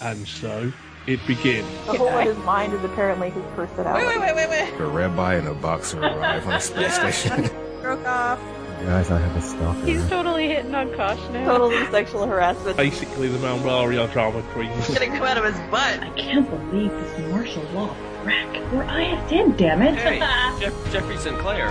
And so it begins. The hole in his mind is apparently his personality. Wait, wait, wait, wait, wait. A rabbi and a boxer arrive on a space station. Broke off. Guys, I have a stalker. He's totally hitting on Kosh now. Totally sexual harassment. Basically, the Mount Varia drama queen. Gonna come out of his butt. I can't believe this martial law wreck. Where I have damn it. Hey, Jeff- Jeffrey Sinclair.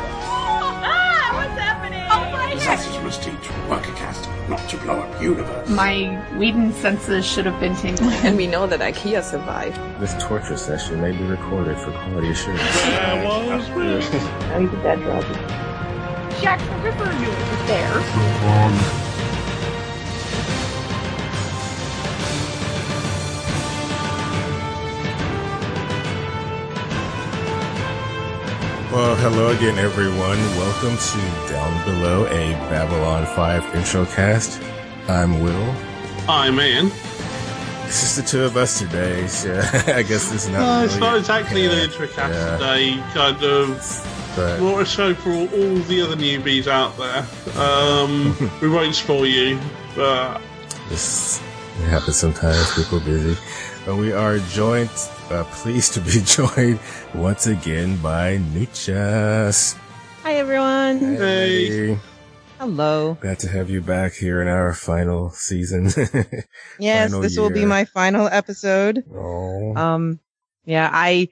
What's happening? My Disaster must teach Workcast not to blow up universe. My Whedon senses should have been tingling. And we know that IKEA survived. This torture session may be recorded for quality assurance. There was Now he's a dead drug. Jack the Ripper knew it was there. Well, hello again, everyone. Welcome to Down Below, a Babylon 5 intro cast. I'm Will. I'm in. It's just the two of us today, so I guess this is not. No, it's really- not exactly yeah, the intro cast yeah, today. Kind of But more a show for all, all the other newbies out there. Um, we won't spoil you, but this it happens sometimes. People are busy. But we are joined, uh, pleased to be joined once again by Nuchas. Hi, everyone. Hey. Hello. Glad to have you back here in our final season. Yes, Final this will be my final episode. oh. Um, yeah, I,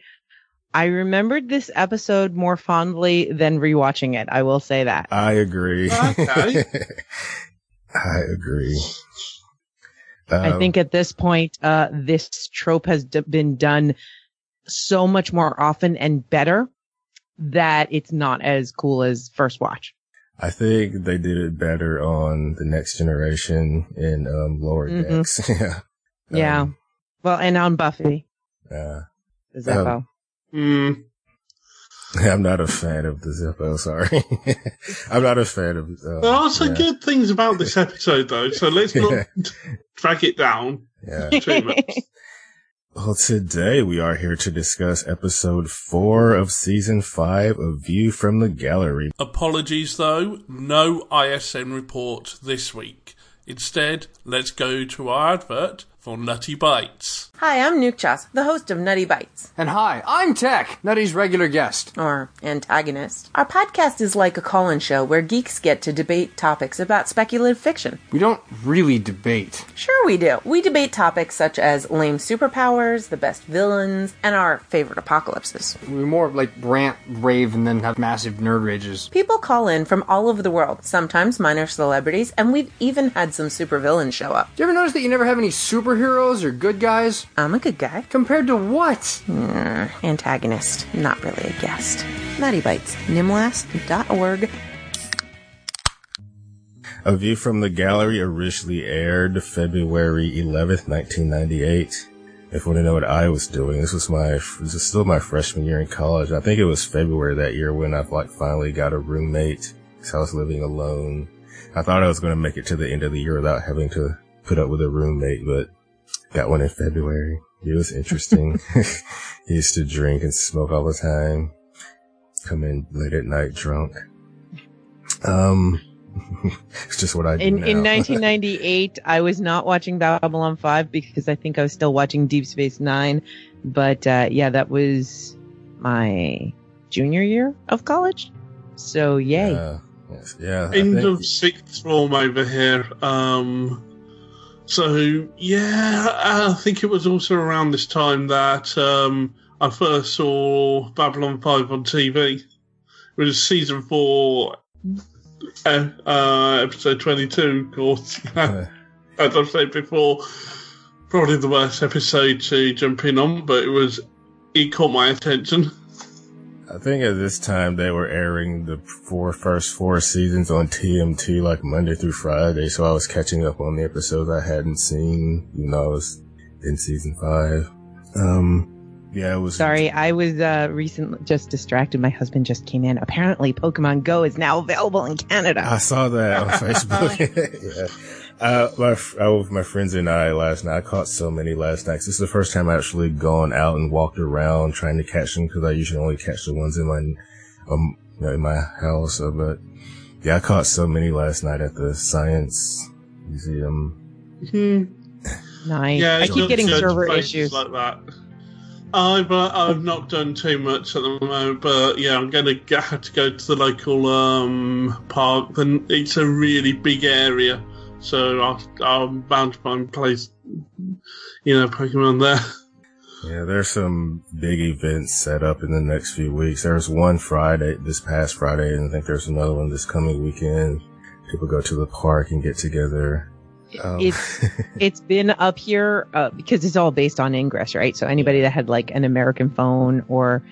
I remembered this episode more fondly than rewatching it. I will say that. I agree. Okay. I agree. I Um, think at this point, uh, this trope has d- been done so much more often and better that it's not as cool as first watch. I think they did it better on the next generation in um, lower Mhm. decks. yeah. Yeah. Um, Well, and on Buffy, uh, the Zeppo. Um, mm, I'm not a fan of the Zeppo. Sorry, I'm not a fan of. Um, there are some yeah, good things about this episode, though. So let's not Yeah. drag it down Yeah. too much. Well, today we are here to discuss episode four of season five of View from the Gallery. Apologies, though, no ISN report this week. Instead, let's go to our advert for Nutty Bites. Hi, I'm Nuke Chas, the host of Nutty Bites, And hi, I'm Tech, Nutty's regular guest. or antagonist. Our podcast is like a call in show where geeks get to debate topics about speculative fiction. We don't really debate. Sure, we do. We debate topics such as lame superpowers, the best villains, and our favorite apocalypses. We more like rant, rave, and then have massive nerd rages. People call in from all over the world, sometimes minor celebrities, and we've even had some supervillains show up. Do you ever notice that you never have any superheroes or good guys? I'm a good guy. Compared to what? Antagonist, not really a guest. Nutty Bites, nimlast.org. A View from the Gallery originally aired February 11th, 1998. If you want to know what I was doing, this was my, this was still my freshman year in college. I think it was February that year when I like finally got a roommate. because I was living alone. I thought I was going to make it to the end of the year without having to put up with a roommate, but got one in February. It was interesting. he used to drink and smoke all the time. Come in late at night drunk. Um, it's just what I do In, now. in 1998, I was not watching Babylon 5 because I think I was still watching Deep Space Nine. But, uh, yeah, that was my junior year of college. So, yay. Yeah, yes, yeah. End think- of sixth form over here. Um, so yeah, I think it was also around this time that um, I first saw Babylon Five on TV. It was season four, uh, uh, episode twenty-two. Of course, as I've said before, probably the worst episode to jump in on, but it was it caught my attention. I think at this time they were airing the four first four seasons on TNT like Monday through Friday, so I was catching up on the episodes I hadn't seen. You know, I was in season five. Um, yeah, it was. Sorry, I was uh, recently just distracted. My husband just came in. Apparently, Pokemon Go is now available in Canada. I saw that on Facebook. yeah. Uh, my, f- I was with my friends and I last night. I caught so many last night. This is the first time I actually gone out and walked around trying to catch them because I usually only catch the ones in my, um, you know, in my house. So, but yeah, I caught so many last night at the science museum. Hmm. Nice. Yeah, I keep getting server issues. like that. I've uh, I've not done too much at the moment, but yeah, I'm going to have to go to the local um, park. And it's a really big area, so I'll, I'm bound to find place, you know, Pokemon there. Yeah, there's some big events set up in the next few weeks. There's one Friday, this past Friday, and I think there's another one this coming weekend. People go to the park and get together. Um, It's it's been up here uh, because it's all based on Ingress, right? So anybody that had like an American phone or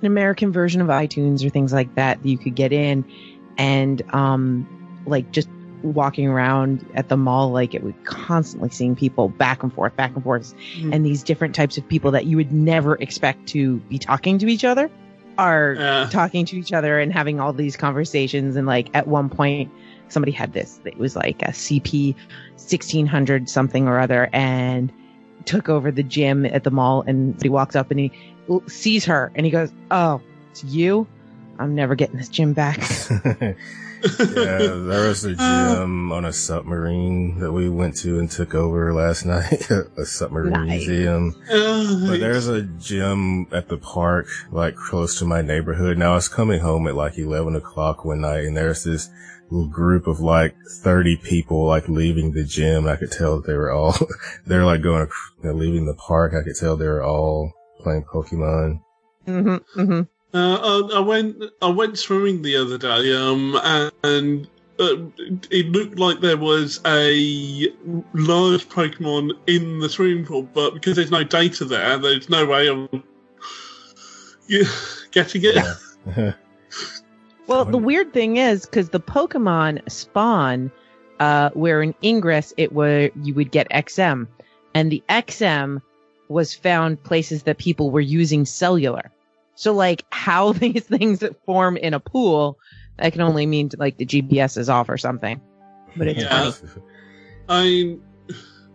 an American version of iTunes or things like that, you could get in and um like just walking around at the mall like it would constantly seeing people back and forth back and forth. Mm-hmm. And these different types of people that you would never expect to be talking to each other are Yeah. talking to each other and having all these conversations. And like at one point somebody had this it was like a cp 1600 something or other and took over the gym at the mall. And he walks up and he sees her and he goes oh it's you? I'm never getting this gym back yeah, there was a gym on a submarine that we went to and took over last night. a submarine Nice. museum. Uh, But there's a gym at the park, like close to my neighborhood. Now I was coming home at like 11 o'clock one night and there's this little group of like 30 people like leaving the gym. I could tell that they were all, they're like going, you know, leaving the park. I could tell they were all playing Pokemon. hmm hmm Uh, I, I went I went swimming the other day, um, and uh, it looked like there was a large Pokemon in the swimming pool, but because there's no data there, there's no way of getting it. Well, the weird thing is because the Pokemon spawn, uh, where in Ingress it were you would get XM, and the XM was found places that people were using cellular. So like how these things form in a pool, that can only mean like the GPS is off or something. But it's Yeah. funny. I mean,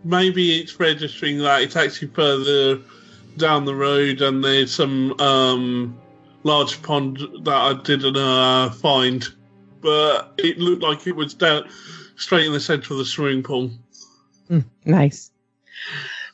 maybe it's registering that it's actually further down the road, and there's some um, large pond that I didn't uh, find, but it looked like it was down straight in the centre of the swimming pool. Mm, nice.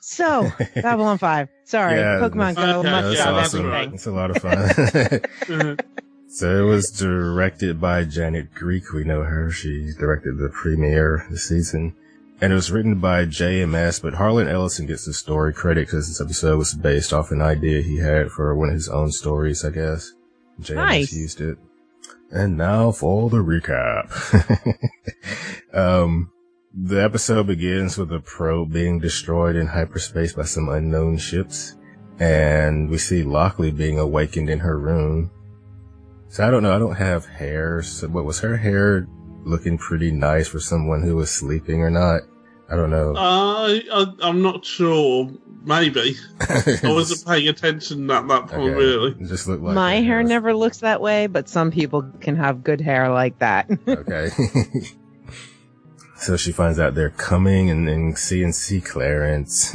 So Babylon Five. Sorry, Yeah, Pokemon Go. okay, Much of awesome. everything. It's a lot of fun. so it was directed by Janet Greek. We know her. She directed the premiere this season. And it was written by JMS, but Harlan Ellison gets the story credit because this episode was based off an idea he had for one of his own stories, I guess. JMS Nice. used it. And now for the recap. um, the episode begins with a probe being destroyed in hyperspace by some unknown ships. And we see Lockley being awakened in her room. So I don't know, I don't have hair. So what was her hair looking pretty nice for someone who was sleeping or not? I don't know. Uh, I, I I'm not sure. Maybe I wasn't paying attention at that point. Okay. Really, It just looked like My her hair was- never looks that way, but some people can have good hair like that. Okay. so she finds out they're coming and then CNC Clarence.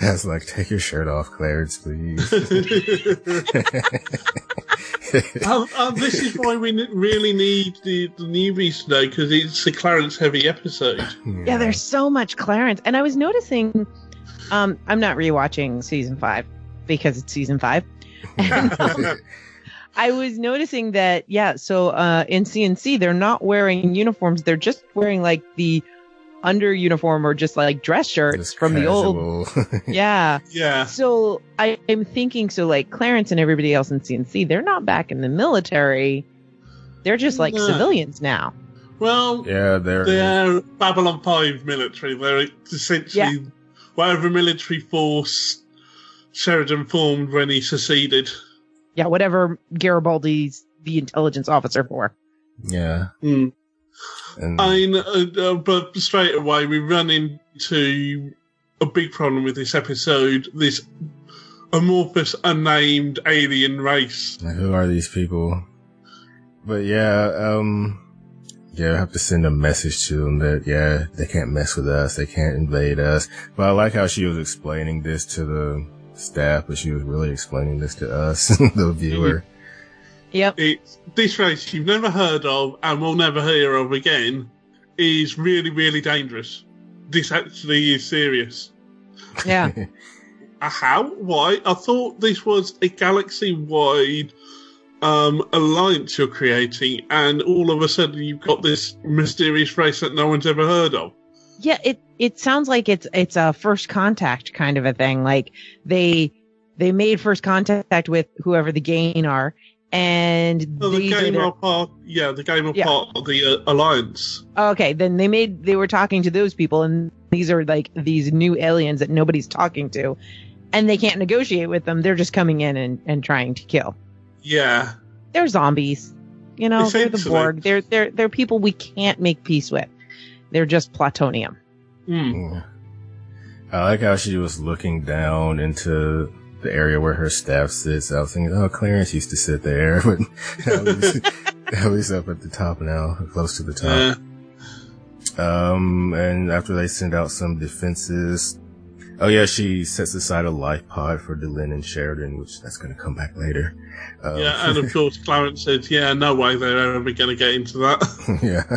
I was like, take your shirt off, Clarence, please. um, um, this is why we n- really need the, the newbies today because it's a Clarence heavy episode. Yeah, there's so much Clarence. And I was noticing, um, I'm not rewatching season five because it's season five. And, um, I was noticing that, yeah, so uh, in CNC, they're not wearing uniforms. They're just wearing like the under uniform or just like dress shirts Just from the old. Yeah. Yeah, So I am thinking, so like Clarence and everybody else in CNC, they're not back in the military. They're just like No. civilians now. well, yeah, they're, they're Babylon Five military. They're essentially whatever military force Sheridan formed when he seceded. Yeah, whatever Garibaldi's the intelligence officer for. yeah. Hmm. And I mean, uh, uh, but straight away we run into a big problem with this episode. This amorphous, unnamed alien race. Who are these people? But yeah, um, yeah, I have to send a message to them that, yeah, they can't mess with us. They can't invade us. But I like how she was explaining this to the staff, but she was really explaining this to us, the viewer. Yep. It's this race you've never heard of and will never hear of again is really, really dangerous. this actually is serious. Yeah. How? Why? I thought this was a galaxy-wide um, alliance you're creating, and all of a sudden you've got this mysterious race that no one's ever heard of. Yeah, it it sounds like it's it's a first contact kind of a thing. Like they they made first contact with whoever the Gaim are, and the are Gaim are part, yeah, the Gaim are Yeah. part of the uh, alliance. okay. Then they made they were talking to those people, and these are like these new aliens that nobody's talking to, and they can't negotiate with them. They're just coming in and and trying to kill. Yeah, They're zombies, you know. They're the Borg. They're they're they're people we can't make peace with. They're just plutonium. Yeah. I like how she was looking down into the area where her staff sits. I was thinking, oh, Clarence used to sit there, but at least, up at the top now, close to the top. Um, and after they send out some defenses, oh yeah, she sets aside a life pod for Delenn and Sheridan, which that's going to come back later. Um, yeah, and of course Clarence said, "Yeah, no way they're ever going to get into that." yeah.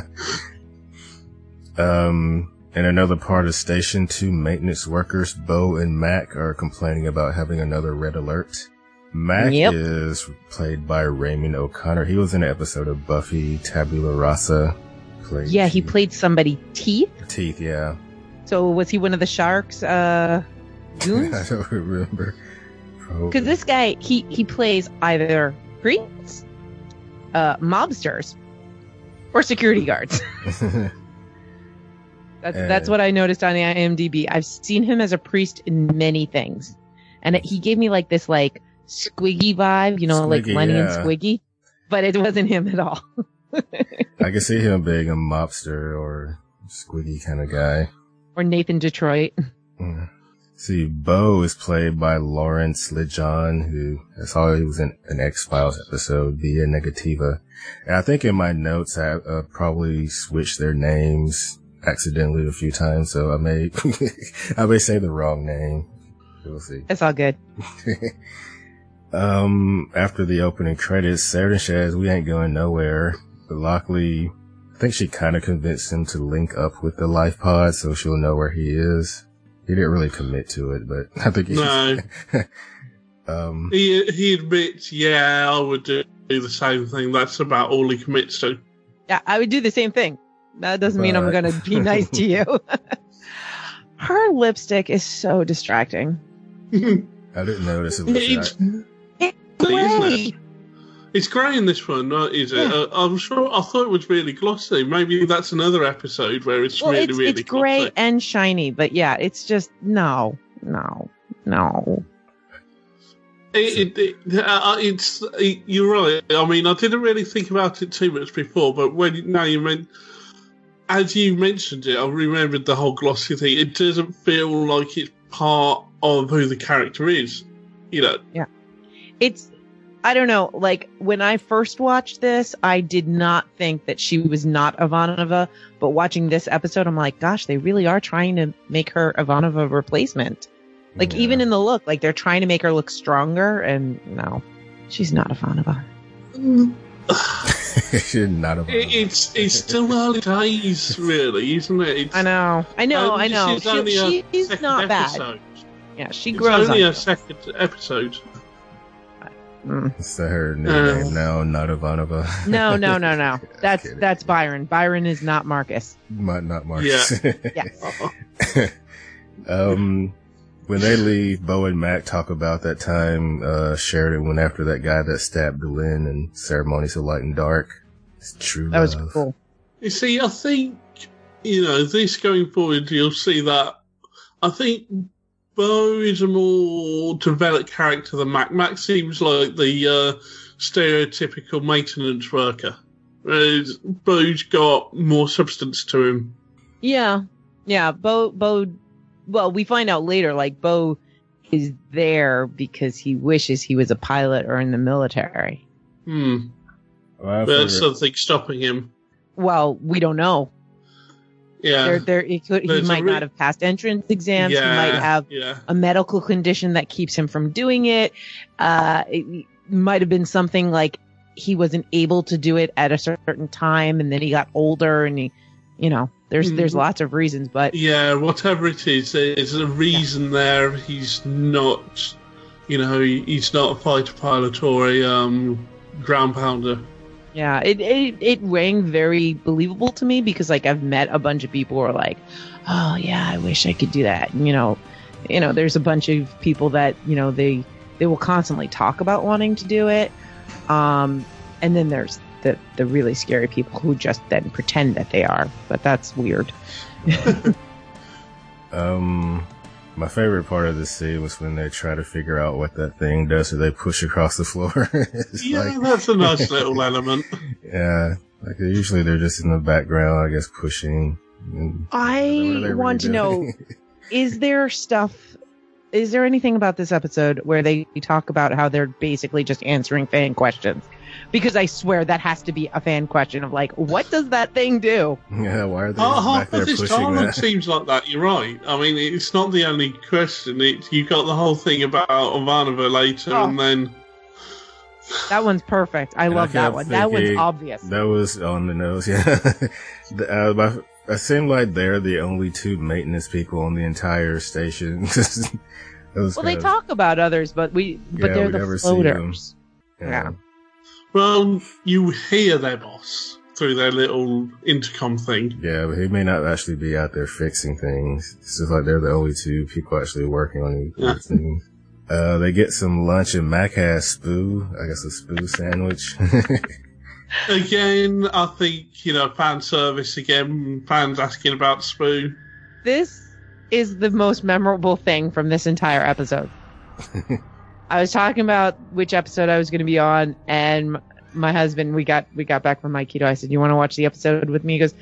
Um, in another part of Station 2, maintenance workers Bo and Mac are complaining about having another red alert. Mac Yep. is played by Raymond O'Connor. He was in an episode of Buffy Tabula Rasa. Played Yeah, he played somebody teeth. Teeth, yeah. So was he one of the sharks? Uh, I don't remember. Because this guy, he he plays either priests, uh, mobsters, or security guards. That's that's Uh, what I noticed on the IMDb. I've seen him as a priest in many things, and it, he gave me like this like squiggy vibe, you know, like Squiggy, Lenny and. Squiggy, but it wasn't him at all. I can see him being a mobster or squiggy kind of guy. or Nathan Detroit. Mm. See, Bo is played by Lawrence LeJohn, who I saw he was in an X Files episode via Negativa. And I think in my notes I uh, probably switched their names accidentally a few times, so I may I may say the wrong name. We'll see. It's all good. Um, after the opening credits, Sarah says we ain't going nowhere. But Lockley, I think she kind of convinced him to link up with the life pod so she'll know where he is. He didn't really commit to it, but I think he No. um, he he admits, "Yeah, I would do, do the same thing." That's about all he commits to. Yeah, I would do the same thing. That doesn't mean I'm going to be nice to you. Her lipstick is so distracting. I didn't notice it was It's, that. It's Isn't great. it? it's grey in this one, uh, is it? Yeah. Uh, I'm sure. I thought it was really glossy. Maybe that's another episode where it's Well, really, it's, really it's gray and shiny, but yeah, it's just no, no, no. It, it, it, uh, it's it, you're right. I mean, I didn't really think about it too much before, but when now you meant as you mentioned it, I remembered the whole glossy thing. It doesn't feel like it's part of who the character is. You know, Yeah, It's I don't know. Like when I first watched this, I did not think that she was not Ivanova. But watching this episode, I'm like, gosh, they really are trying to make her Ivanova replacement. Like Yeah. even in the look, like they're trying to make her look stronger, and no, she's not Ivanova. Mm. Not a it, it's it's still early days, really, isn't it? It's, I know, I know, and I know. this is only a She, she's second not bad. episode. Yeah, she It's grows only on a second episode. Mm. Is that her new Uh. name now? Not Ivanova. No, no, no, no. That's that's Byron. Byron is not Marcus. Not, not Marcus. Yes. um, when they leave, Bo and Mac talk about that time uh, Sheridan went after that guy that stabbed Lynn and Ceremonies of Light and Dark. It's true That was cool. You see, I think you know this going forward. You'll see that. I think Bo is a more developed character than Mac. Mac seems like the uh, stereotypical maintenance worker. Whereas Bo's got more substance to him. Yeah, yeah. Bo, Bo. Well, we find out later. Like Bo is there because he wishes he was a pilot or in the military. Hmm. Well, There's figured- something stopping him. Well, we don't know. Yeah. There, there. He, could, he might re- not have passed entrance exams. yeah. He might have Yeah. a medical condition that keeps him from doing it. Uh, it might have been something like he wasn't able to do it at a certain time, and then he got older, and he, you know, There's there's lots of reasons, but Yeah, whatever it is, there's a reason there. He's not, you know, he's not a fighter pilot or a um, ground pounder. yeah, it, it it rang very believable to me because like I've met a bunch of people who are like, oh yeah, I wish I could do that. And, you know, you know, there's a bunch of people that you know they they will constantly talk about wanting to do it, um, and then there's the the really scary people who just then pretend that they are, but that's weird. Um, my favorite part of the scene was when they try to figure out what that thing does, so they push across the floor. Yeah, like, that's a nice little element. yeah, like usually they're just in the background, I guess, pushing. and- I want to know is there stuff is there anything about this episode where they talk about how they're basically just answering fan questions because i swear that has to be a fan question of like what does that thing do yeah, why are they Oh, back half there of this pushing dialogue that? seems like that. You're right. I mean, it's not the only question. It's you got the whole thing about Ivanova later, Oh. and then that one's perfect i And I love that one that one's thinking- obvious That was on the nose, yeah. The, uh, my, it seemed like they're the only two maintenance people on the entire station. It was well they kinda- talk about others but we but Yeah, they're we the never see them. floaters yeah. Well, you hear their boss through their little intercom thing. Yeah, but he may not actually be out there fixing things. It's just like they're the only two people actually working on these Yeah. things. Uh, they get some lunch and Mac has Spoo, I guess a Spoo sandwich. Again, I think you know fan service again. Fans asking about Spoo. this is the most memorable thing from this entire episode. I was talking about which episode I was going to be on, and my husband, we got we got back from Aikido. I said, "You want to watch the episode with me?" He goes,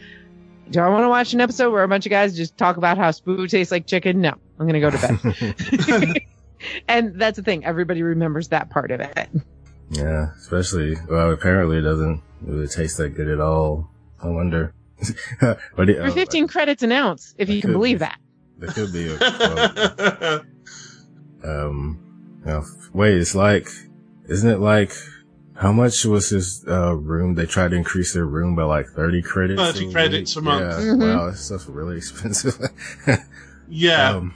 "Do I want to watch an episode where a bunch of guys just talk about how spoo tastes like chicken?" No, I'm going to go to bed. and that's the thing; everybody remembers that part of it. yeah, especially, well, apparently it doesn't really taste that good at all. I wonder. but it, For 15 credits an ounce, if you can believe be. that. There could be a, well, um, well, wait, it's like, isn't it like, how much was his, uh, room? They tried to increase their room by like 30 credits. 30 credits a week. month. Yeah. Mhm. Wow, this stuff's really expensive. yeah, Um,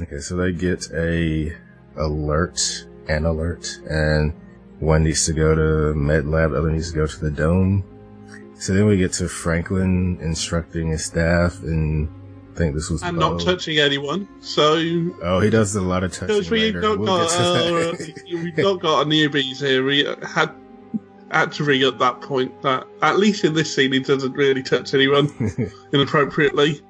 okay, so they get a alert, an alert, and one needs to go to med lab, the other needs to go to the dome. So then we get to Franklin instructing his staff, and I think this was and Bo. not touching anyone. So Oh, he does a lot of touching because we've not We'll got uh, we've not got a newbies here. We had had to ring at that point that at least in this scene he doesn't really touch anyone inappropriately.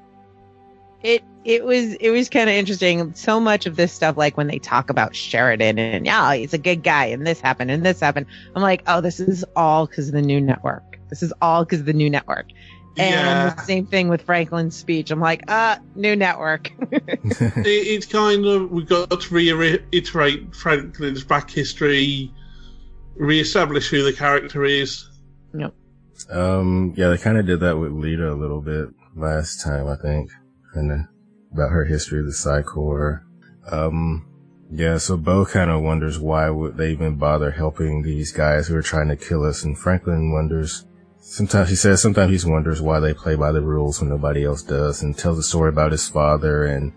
It it was it was kind of interesting. So much of this stuff, like when they talk about Sheridan and yeah, he's a good guy, and this happened and this happened. I'm like, oh, this is all because of the new network. This is all because of the new network. And Yeah. the same thing with Franklin's speech. I'm like, uh, new network. It, it's kind of we've got to reiterate Franklin's back history, re-establish who the character is. Yep. Um, yeah, they kind of did that with Lyta a little bit last time, I think, and about her history of the Psi Corps. Um, yeah, so Bo kind of wonders why would they even bother helping these guys who are trying to kill us, and Franklin wonders. Sometimes he says sometimes he wonders why they play by the rules when nobody else does, and tells a story about his father and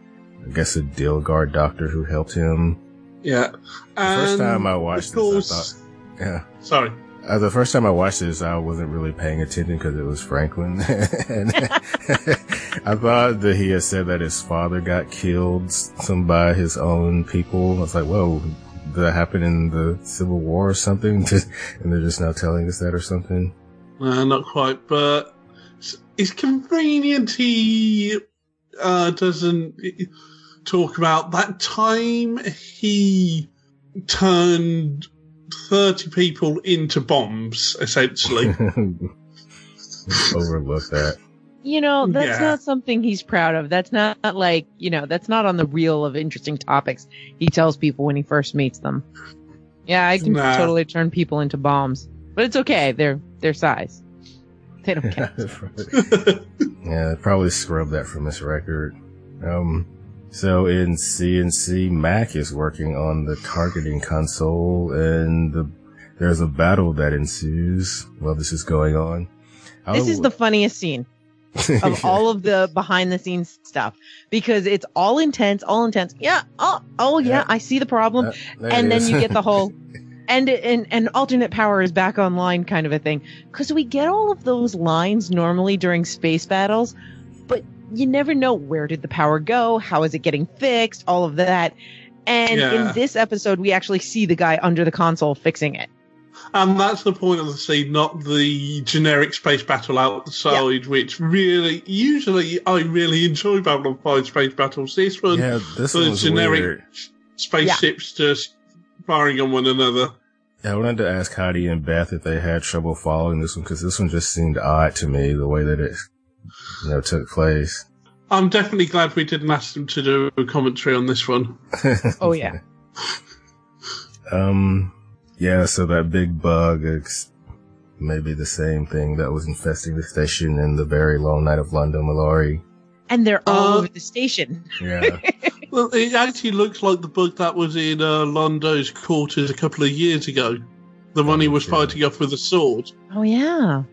I guess a Dilgar doctor who helped him. Yeah. The first time I watched this, I thought, yeah. Sorry. Uh, the first time I watched this, I wasn't really paying attention because it was Franklin. and I thought that he had said that his father got killed some by his own people. I was like, whoa, did that happen in the Civil War or something? and they're just now telling us that or something. Uh, not quite, but it's- it's convenient he uh, doesn't talk about that time he turned 30 people into bombs, essentially. Overlook that. you know, that's Yeah. not something he's proud of. That's not like, you know, that's not on the reel of interesting topics he tells people when he first meets them. Yeah, I can Nah. totally turn people into bombs, but it's okay. They're their size. They don't care. yeah, probably scrub that from his record. Um, so in CNC, Mac is working on the targeting console, and the, there's a battle that ensues while this is going on. I This is the funniest scene. of all of the behind the scenes stuff because it's all intense, all intense. Yeah. Oh, oh yeah, Yeah. I see the problem. Uh, and then you get the whole and and and alternate power is back online kind of a thing because we get all of those lines normally during space battles but you never know where did the power go how is it getting fixed all of that and Yeah. in this episode we actually see the guy under the console fixing it And that's the point of the scene, not the generic space battle outside, which really, usually, I really enjoy Babylon 5 space battles. This one, yeah, this the was generic weird. spaceships just firing on one another. Yeah, I wanted to ask Heidi and Beth if they had trouble following this one because this one just seemed odd to me the way that it, you know, took place. I'm definitely glad we didn't ask them to do a commentary on this one. oh yeah Um, yeah, so that big bug is maybe the same thing that was infesting the station in the very long night of Londo, Mollari. and they're all Uh, over the station Yeah. Well, it actually looks like the bug that was in uh, Londo's quarters a couple of years ago. The one he was Okay. fighting off with a sword. oh yeah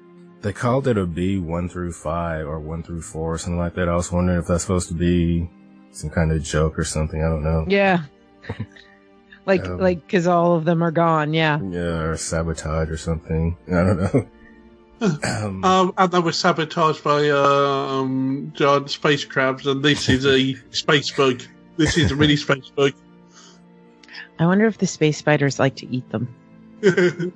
they called it a B one through five or one through four or something like that. I was wondering if that's supposed to be some kind of joke or something. I don't know. yeah like Um, like because all of them are gone yeah Yeah, or sabotage or something. I don't know. um, Um, and they were sabotaged by uh, um, giant space crabs, and this is a space bug. This is a mini space bug. i wonder if the space spiders like to eat them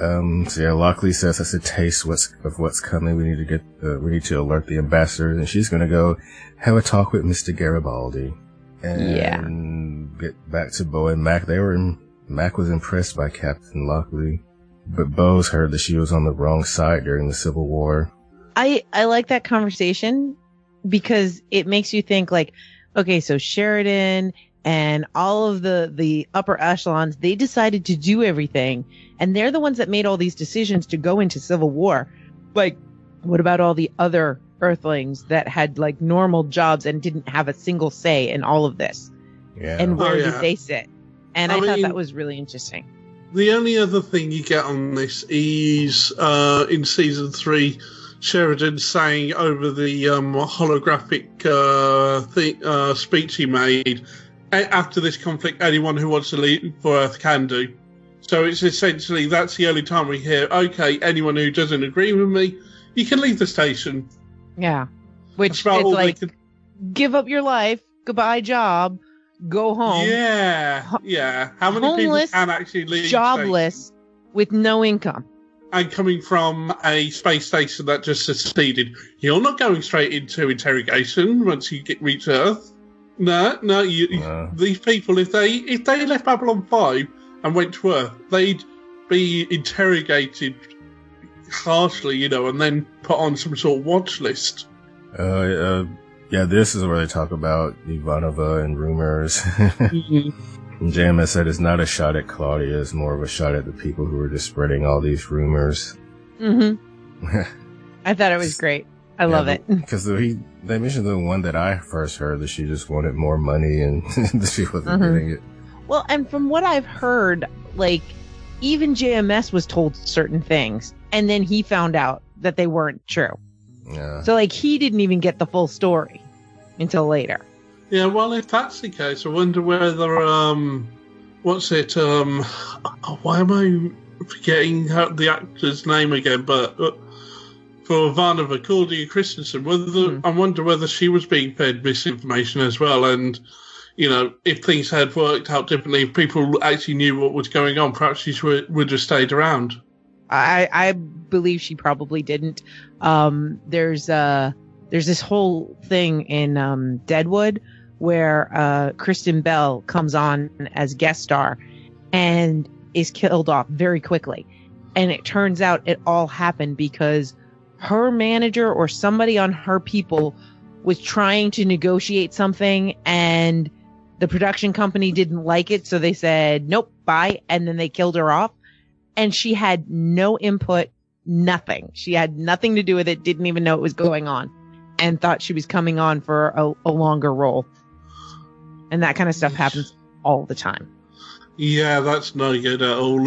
Um, so yeah, Lockley says that's a taste what's, of what's coming. We need to get, uh, we need to alert the ambassador and she's going to go have a talk with Mr. Garibaldi and get back to Bo and Mac. They were in, Mac was impressed by Captain Lockley, but Bo's heard that she was on the wrong side during the Civil War. I I like that conversation because it makes you think like, okay, so Sheridan and all of the the upper echelons, they decided to do everything, and they're the ones that made all these decisions to go into civil war. Like, what about all the other Earthlings that had like normal jobs and didn't have a single say in all of this? Yeah. And where Oh, yeah. did they sit? And I, I thought that was really interesting. The only other thing you get on this is uh, in season three, Sheridan saying over the um, holographic uh, thi- uh, speech he made "A- after this conflict, anyone who wants to leave for Earth can do. So it's essentially that's the only time we hear, okay, anyone who doesn't agree with me, you can leave the station. Yeah, which they like can- give up your life, goodbye job, go home. Yeah, yeah. How many Homeless, people can actually leave? jobless with no income. And coming from a space station that just succeeded, you're not going straight into interrogation once you get reach Earth. No, no. You, No. These people, if they if they left Babylon Five and went to Earth, they'd be interrogated harshly, you know, and then put on some sort of watch list. Uh, uh, yeah, this is where they talk about Ivanova and rumors. And JMS said it's not a shot at Claudia, it's more of a shot at the people who are just spreading all these rumors. hmm I thought it was great. I love it. Because he, they mentioned the one that I first heard that she just wanted more money and that she wasn't Mhm. getting it. Well, and from what I've heard, like even JMS was told certain things, and then he found out that they weren't true. Yeah. So like he didn't even get the full story until later. Yeah, well, if that's the case, I wonder whether um, what's it? Um, why am I forgetting the actor's name again? But uh, for Varnava, Claudia Christian, whether I wonder whether she was being fed misinformation as well, and you know, if things had worked out differently, if people actually knew what was going on, perhaps she would, would have stayed around. I I believe she probably didn't. Um, there's uh there's this whole thing in um, Deadwood where uh, Kristen Bell comes on as guest star and is killed off very quickly, and it turns out it all happened because her manager or somebody on her people was trying to negotiate something and the production company didn't like it so they said nope bye and then they killed her off and she had no input, nothing. She had nothing to do with it, didn't even know it was going on, and thought she was coming on for a, a longer role. And that kind of stuff happens all the time. Yeah, that's no good at all.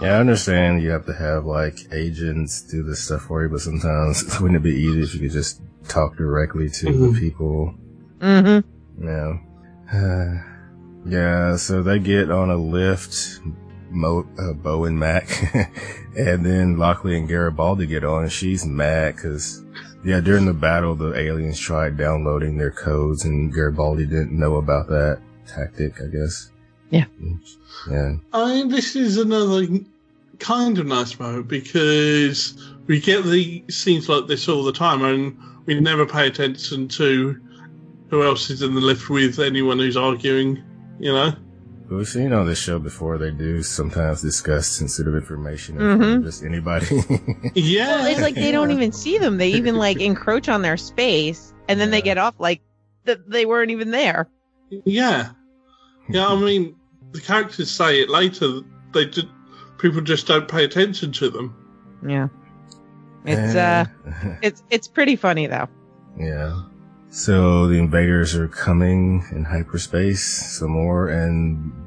Yeah, I understand you have to have like agents do this stuff for you, but sometimes wouldn't it be easier if you could just talk directly to Mhm. the people? Mm-hmm. Yeah. Uh, yeah, so they get on a lift, Mo, uh, Bo and Mac, and then Lockley and Garibaldi get on, and she's mad because, yeah, during the battle, the aliens tried downloading their codes, and Garibaldi didn't know about that tactic, I guess. Yeah. Yeah. I mean, this is another kind of nice moment because we get the scenes like this all the time, and we never pay attention to who else is in the lift with anyone who's arguing. You know, But we've seen on this show before, they do sometimes discuss sensitive information in front of just anybody. yeah. Well, it's like they don't even see them. They even like encroach on their space, and then they get off like that they weren't even there. Yeah, yeah. I mean, the characters say it later. They just people just don't pay attention to them. Yeah. It's uh, it's it's pretty funny though. Yeah. So the invaders are coming in hyperspace some more, and what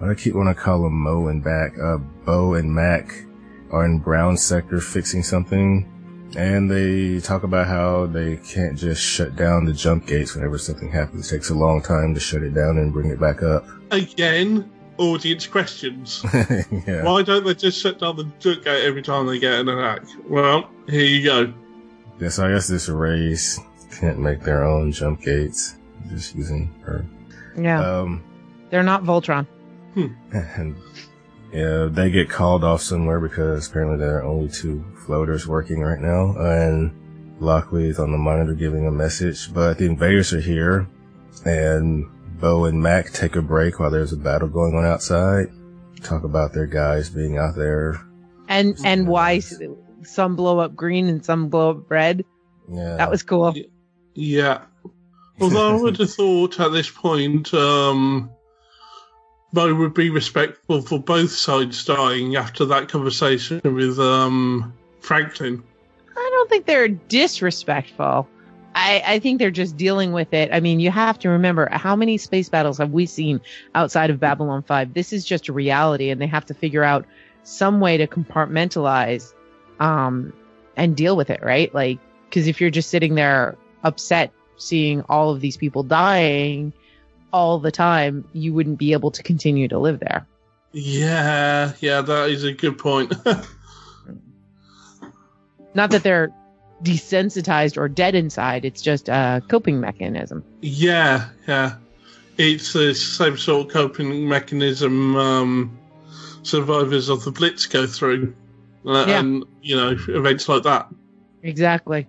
I keep want to call them Mo and back, uh, Bo and Mac are in Brown sector fixing something, and they talk about how they can't just shut down the jump gates whenever something happens. It takes a long time to shut it down and bring it back up. Again, audience questions. yeah. Why don't they just shut down the jump gate every time they get an attack? Well, here you go. Yeah, so I guess this race can't make their own jump gates, just using her. Yeah. Um, They're not Voltron. And yeah, they get called off somewhere because apparently there are only two floaters working right now, and Lockley is on the monitor giving a message. But the invaders are here, and Bo and Mac take a break while there's a battle going on outside. Talk about their guys being out there. And and why some blow up green and some blow up red. Yeah, That was cool. Yeah. Although I would have thought at this point, um, Bo would be respectful for both sides dying after that conversation with um, Franklin. I don't think they're disrespectful. I, I think they're just dealing with it. I mean, you have to remember how many space battles have we seen outside of Babylon 5? This is just a reality and they have to figure out some way to compartmentalize, um, and deal with it, right? Like, cause if you're just sitting there upset seeing all of these people dying all the time, you wouldn't be able to continue to live there. Yeah, yeah, that is a good point. Not that they're desensitized or dead inside. It's just a coping mechanism. yeah, yeah. It's the same sort of coping mechanism um, survivors of the Blitz go through. Uh, Yeah. And, you know, events like that. Exactly.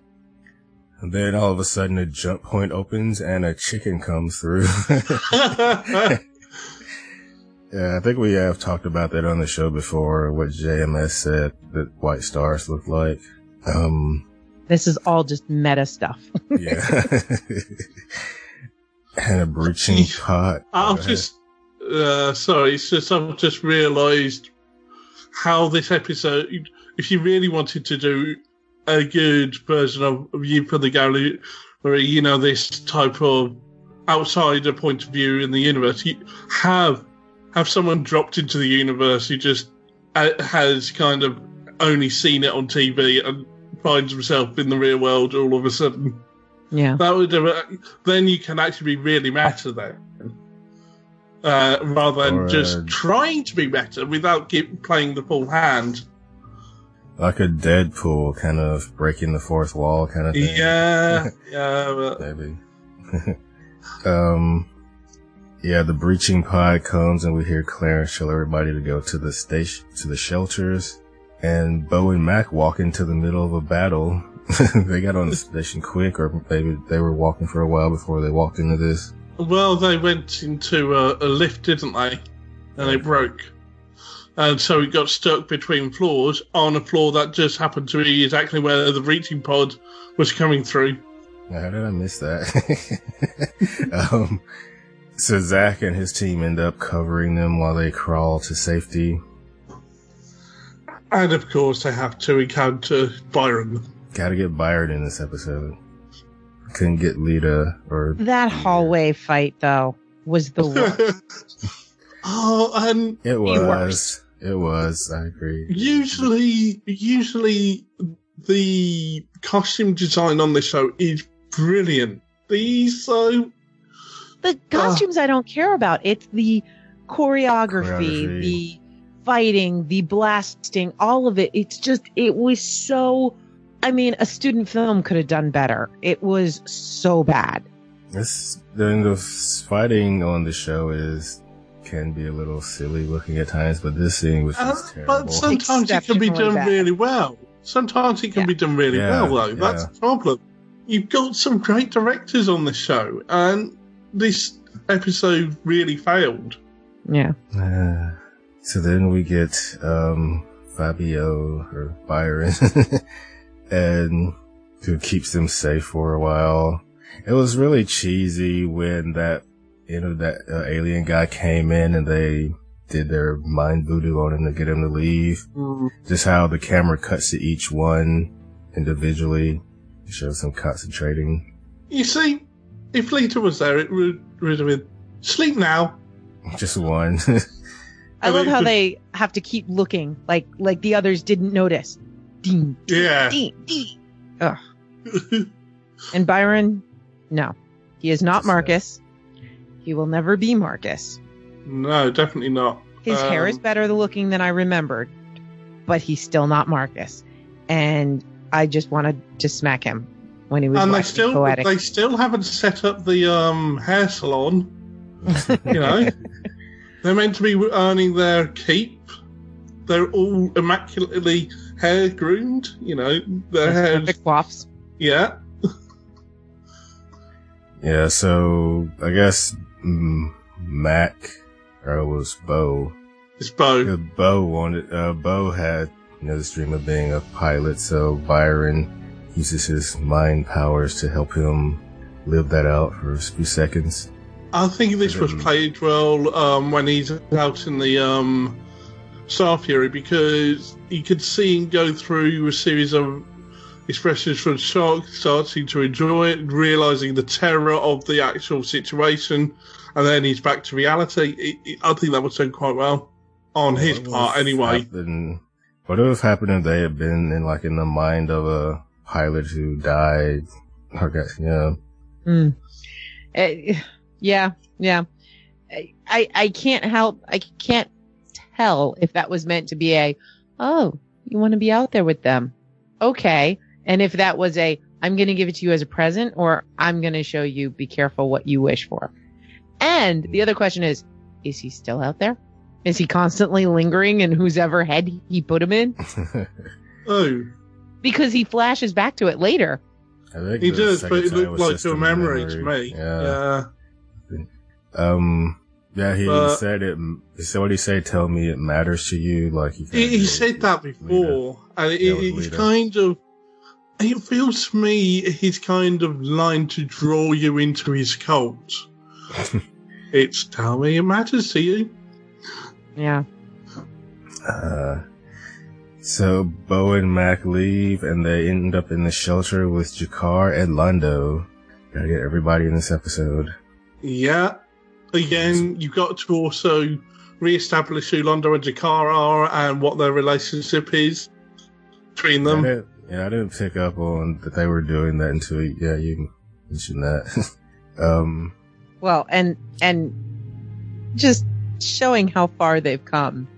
And then all of a sudden a jump point opens and a chicken comes through. yeah, I think we have talked about that on the show before, what JMS said that white stars look like. Um, This is all just meta stuff. yeah. and a breaching pot. I'll Go ahead. just, uh, sorry, it's just I've just realised how this episode, if you really wanted to do a good version of, of You for the Gallery, where you know this type of outsider point of view in the universe, you have have someone dropped into the universe who just uh, has kind of only seen it on TV and finds himself in the real world all of a sudden. Yeah. That would have, then you can actually be really meta then. Uh, rather than Or, just uh, trying to be better without keep playing the full hand. Like a Deadpool kind of breaking the fourth wall kind of thing. Yeah, yeah, but Maybe. um, yeah, the breaching pod comes and we hear Clarence tell everybody to go to the station, to the shelters. And Bo and Mac walk into the middle of a battle. they got on the station quick, or maybe they were walking for a while before they walked into this. well, they went into a, a lift, didn't they? And it broke. And so it got stuck between floors on a floor that just happened to be exactly where the reaching pod was coming through. How did I miss that? um, so Zack and his team end up covering them while they crawl to safety. And of course, they have to encounter Byron. Gotta get Byron in this episode. Couldn't get Lyta or That hallway fight though was the worst. oh, and It The was. Worst. It was. I agree. Usually, usually the costume design on this show is brilliant. These though, The ah. costumes I don't care about. It's the choreography, Choreography. the fighting, the blasting, all of it. It's just, it was so. I mean, a student film could have done better. It was so bad. This then the s- fighting on the show is can be a little silly looking at times, but this scene was uh, just terrible. but sometimes it can be done bad. really well. Sometimes it can Yeah. be done really Yeah, well, though. That's yeah. the problem. You've got some great directors on this show, and this episode really failed. Yeah. Uh, so then we get um Fabio or Byron and who keeps them safe for a while. It was really cheesy when that you know that uh, alien guy came in and they did their mind voodoo on him to get him to leave. Just how the camera cuts to each one individually to show some concentrating. You see, if Lyta was there, it would, would have been sleep now. Just one. I love how they have to keep looking like like the others didn't notice. Ding, Yeah. ding, ding. Ugh. And Byron, no, he is not Just, uh, Marcus. He will never be Marcus. no, definitely not. His hair is Um, better looking than I remembered, but he's still not Marcus. And I just wanted to smack him when he was and they still poetic. they still haven't set up the um hair salon. You know, they're meant to be earning their keep. They're all immaculately hair groomed. You know, their hair. Perfect wafts. Yeah, Yeah, so I guess mm, Mac or it was Bo. it's Bo. Bo wanted uh, Bo had you know this dream of being a pilot, so Byron uses his mind powers to help him live that out for a few seconds. I think this was played well um, when he's out in the um, Star Fury because you could see him go through a series of expressions from shock, starting to enjoy it, realizing the terror of the actual situation, and then he's back to reality. It, it, I think that was done quite well on his part, anyway. happened- What would have happened if they had been in like in the mind of a pilot who died? Okay, yeah. Mm. Eh, yeah, yeah. I- I I can't help. I can't tell if that was meant to be a. Oh, you want to be out there with them? Okay. And if that was a, I'm going to give it to you as a present, or I'm going to show you. Be careful what you wish for. And the other question is, is he still out there? Is he constantly lingering in whose ever head he put him in? Oh, Because he flashes back to it later. I think he does, but it time looked like just a memory, to me. Yeah. yeah. Um. Yeah, he But- said it. He said, "What did he say? Tell me it matters to you." Like he, He, he said that before, and it, Yeah, with it's Lyta. kind of. It feels to me his kind of line to draw you into his cult. it's tell me it matters to you. Yeah. Uh, so Bo and Mac leave, and they end up in the shelter with Jakar and Londo. Gotta get everybody in this episode. Yeah. Again, you've got to also re-establish who Londo and Jakar are and what their relationship is between them. Didn't, yeah, I didn't pick up on that they were doing that until yeah, you mentioned that. um, Well, and and just showing how far they've come,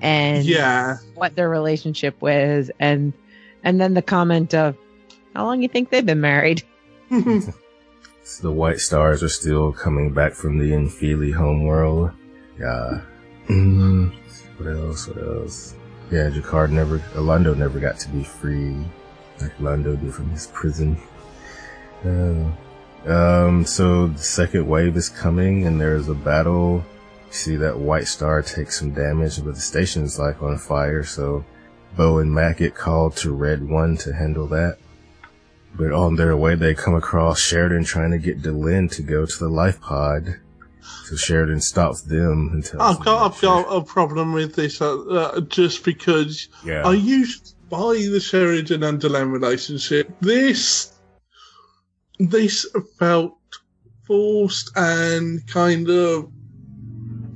and Yeah. what their relationship was, and and then the comment of how long you think they've been married. so the White Stars are still coming back from the Infili homeworld. Yeah. Mm, what else? What else? Yeah, Jakar never, Londo never got to be free like Londo did from his prison. Uh, um, so the second wave is coming and there's a battle. You see that White Star take some damage, but the station's like on fire, so Bo and Mac get called to Red One to handle that. But on their way, they come across Sheridan trying to get Delenn to go to the life pod. So Sheridan stops them and tells I've got I've got a problem with this uh, uh, just because Yeah. I used to buy the Sheridan and Delenn relationship. This this felt forced and kind of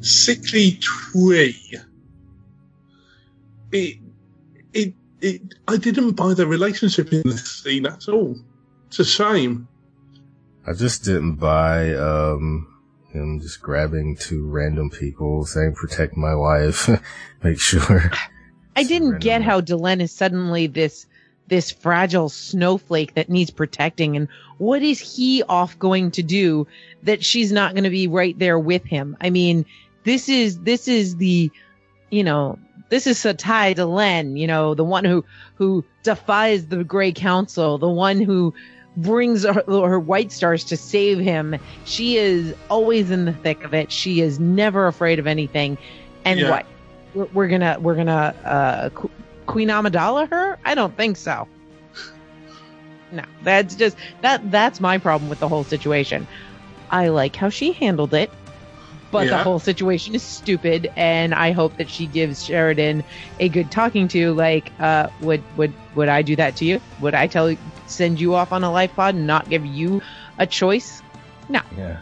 sickly twee. it, it, it, I didn't buy the relationship in this scene at all. It's a shame. I just didn't buy um him just grabbing two random people saying protect my wife, make sure. I didn't get how Delenn is suddenly this this fragile snowflake that needs protecting and what is he off going to do that she's not going to be right there with him? I mean, this is this is the you know, this is Satai Delenn, you know, the one who who defies the Grey Council, the one who brings her, her white stars to save him. She is always in the thick of it. She is never afraid of anything. And Yeah. what? We're, we're gonna we're gonna uh, Qu- Queen Amidala her? I don't think so. No, that's just that that's my problem with the whole situation. I like how she handled it, but the whole situation is stupid, and I hope that she gives Sheridan a good talking to. Like, uh, would would would I do that to you? Would I tell send you off on a life pod and not give you a choice? No. Yeah.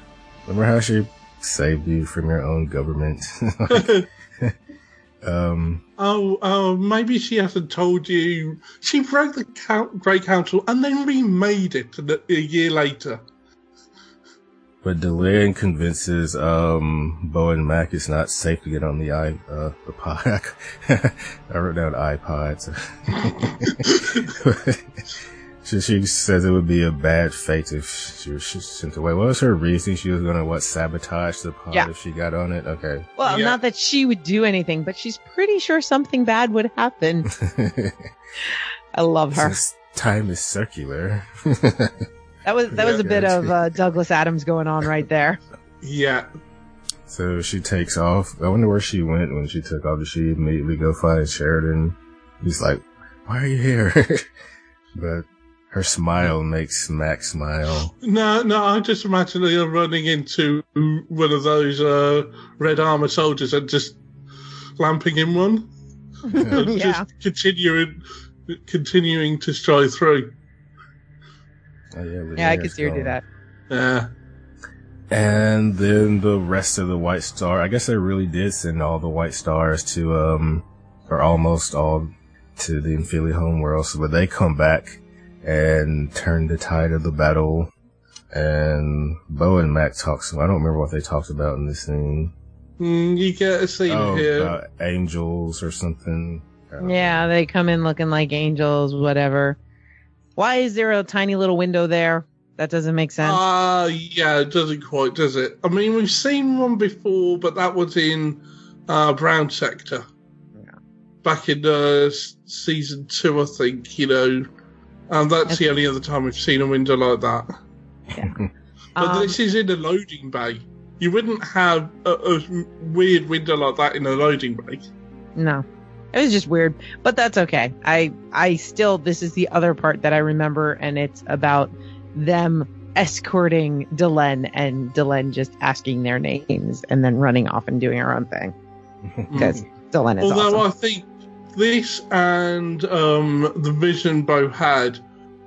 Remember how she saved you from your own government? um, Oh, oh, maybe she hasn't told you. She broke the Count- Great Council and then remade it a, a year later. But Delenn convinces um Bo and Mac it's not safe to get on the i uh the pod. I wrote down iPods. she, she says it would be a bad fate if she was sent away. What was her reason? She was gonna what sabotage the pod Yeah. if she got on it. Okay. Well, Yeah. not that she would do anything, but she's pretty sure something bad would happen. I love her. Since time is circular. That was that was a bit of uh, Douglas Adams going on right there. Yeah. So she takes off. I wonder where she went when she took off. Did she immediately go find Sheridan? He's like, why are you here? but her smile makes Mac smile. No, no, I just imagine her running into one of those uh, red armor soldiers and just lamping in one. and Yeah. just continuing, continuing to stride through. Oh, yeah, Yeah, I Lanier's could see her do that. Yeah. And then the rest of the White Star. I guess they really did send all the White Stars to, um, or almost all to the Infili homeworld. So, but they come back and turn the tide of the battle. And Bo and Mac talk. So I don't remember what they talked about in this scene. Mm, you get a scene Oh, here. about angels or something. I don't know. Yeah, they come in looking like angels, whatever. Why is there a tiny little window there? That doesn't make sense. Ah, yeah, it doesn't quite, does it? I mean, we've seen one before, but that was in uh, Brown Sector. Back in uh, season two, I think, you know. And that's the only other time we've seen a window like that. But Um, this is in a loading bay. You wouldn't have a, a weird window like that in a loading bay. No. It was just weird, but that's okay. I I still this is the other part that I remember and it's about them escorting Delenn and Delenn just asking their names and then running off and doing her own thing. Because Delenn is Although awesome. I think this and um, the vision Bo had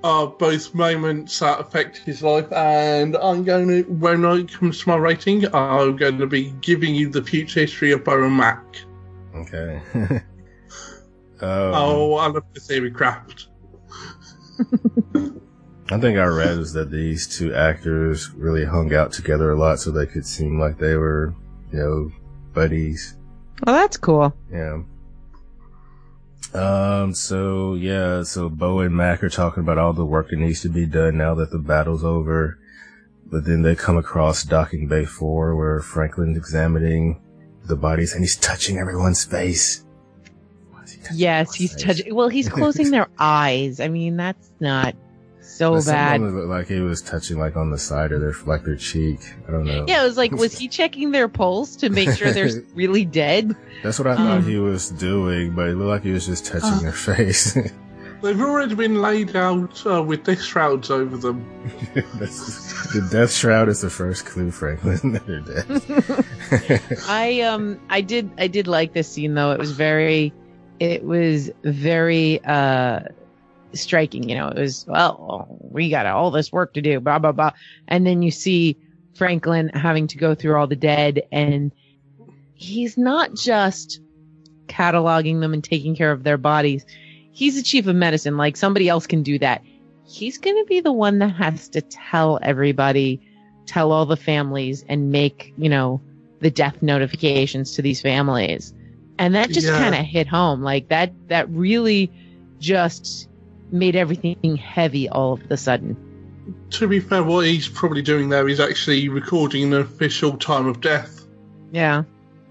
are both moments that affect his life, and I'm going to, when it comes to my rating, I'm going to be giving you the future history of Bo and Mac. Okay. um, oh, I love the theory craft. I think I read is that these two actors really hung out together a lot so they could seem like they were, you know, buddies. Well, that's cool. Yeah. Um, so yeah, so Bo and Mac are talking about all the work that needs to be done now that the battle's over. But then they come across Docking Bay 4 where Franklin's examining the bodies and he's touching everyone's face. Yes, he's touching. Well, he's closing their eyes. I mean, that's not so But some of bad. them looked like he was touching like on the side of their, like their cheek. I don't know. Yeah, it was like, was he checking their pulse to make sure they're really dead? That's what I thought Um, he was doing, but it looked like he was just touching Uh. their face. They've already been laid out uh, with death shrouds over them. The death shroud is the first clue, Franklin. that they're dead. I um I did I did like this scene though. It was very it was very uh striking, you know. It was well, we got all this work to do, blah blah blah. And then you see Franklin having to go through all the dead and he's not just cataloging them and taking care of their bodies. He's the chief of medicine. Like somebody else can do that. He's going to be the one that has to tell everybody, tell all the families and make, you know, the death notifications to these families. And that just Yeah. kind of hit home. Like that, that really just made everything heavy all of a sudden. To be fair, what he's probably doing there is actually recording an official time of death. Yeah.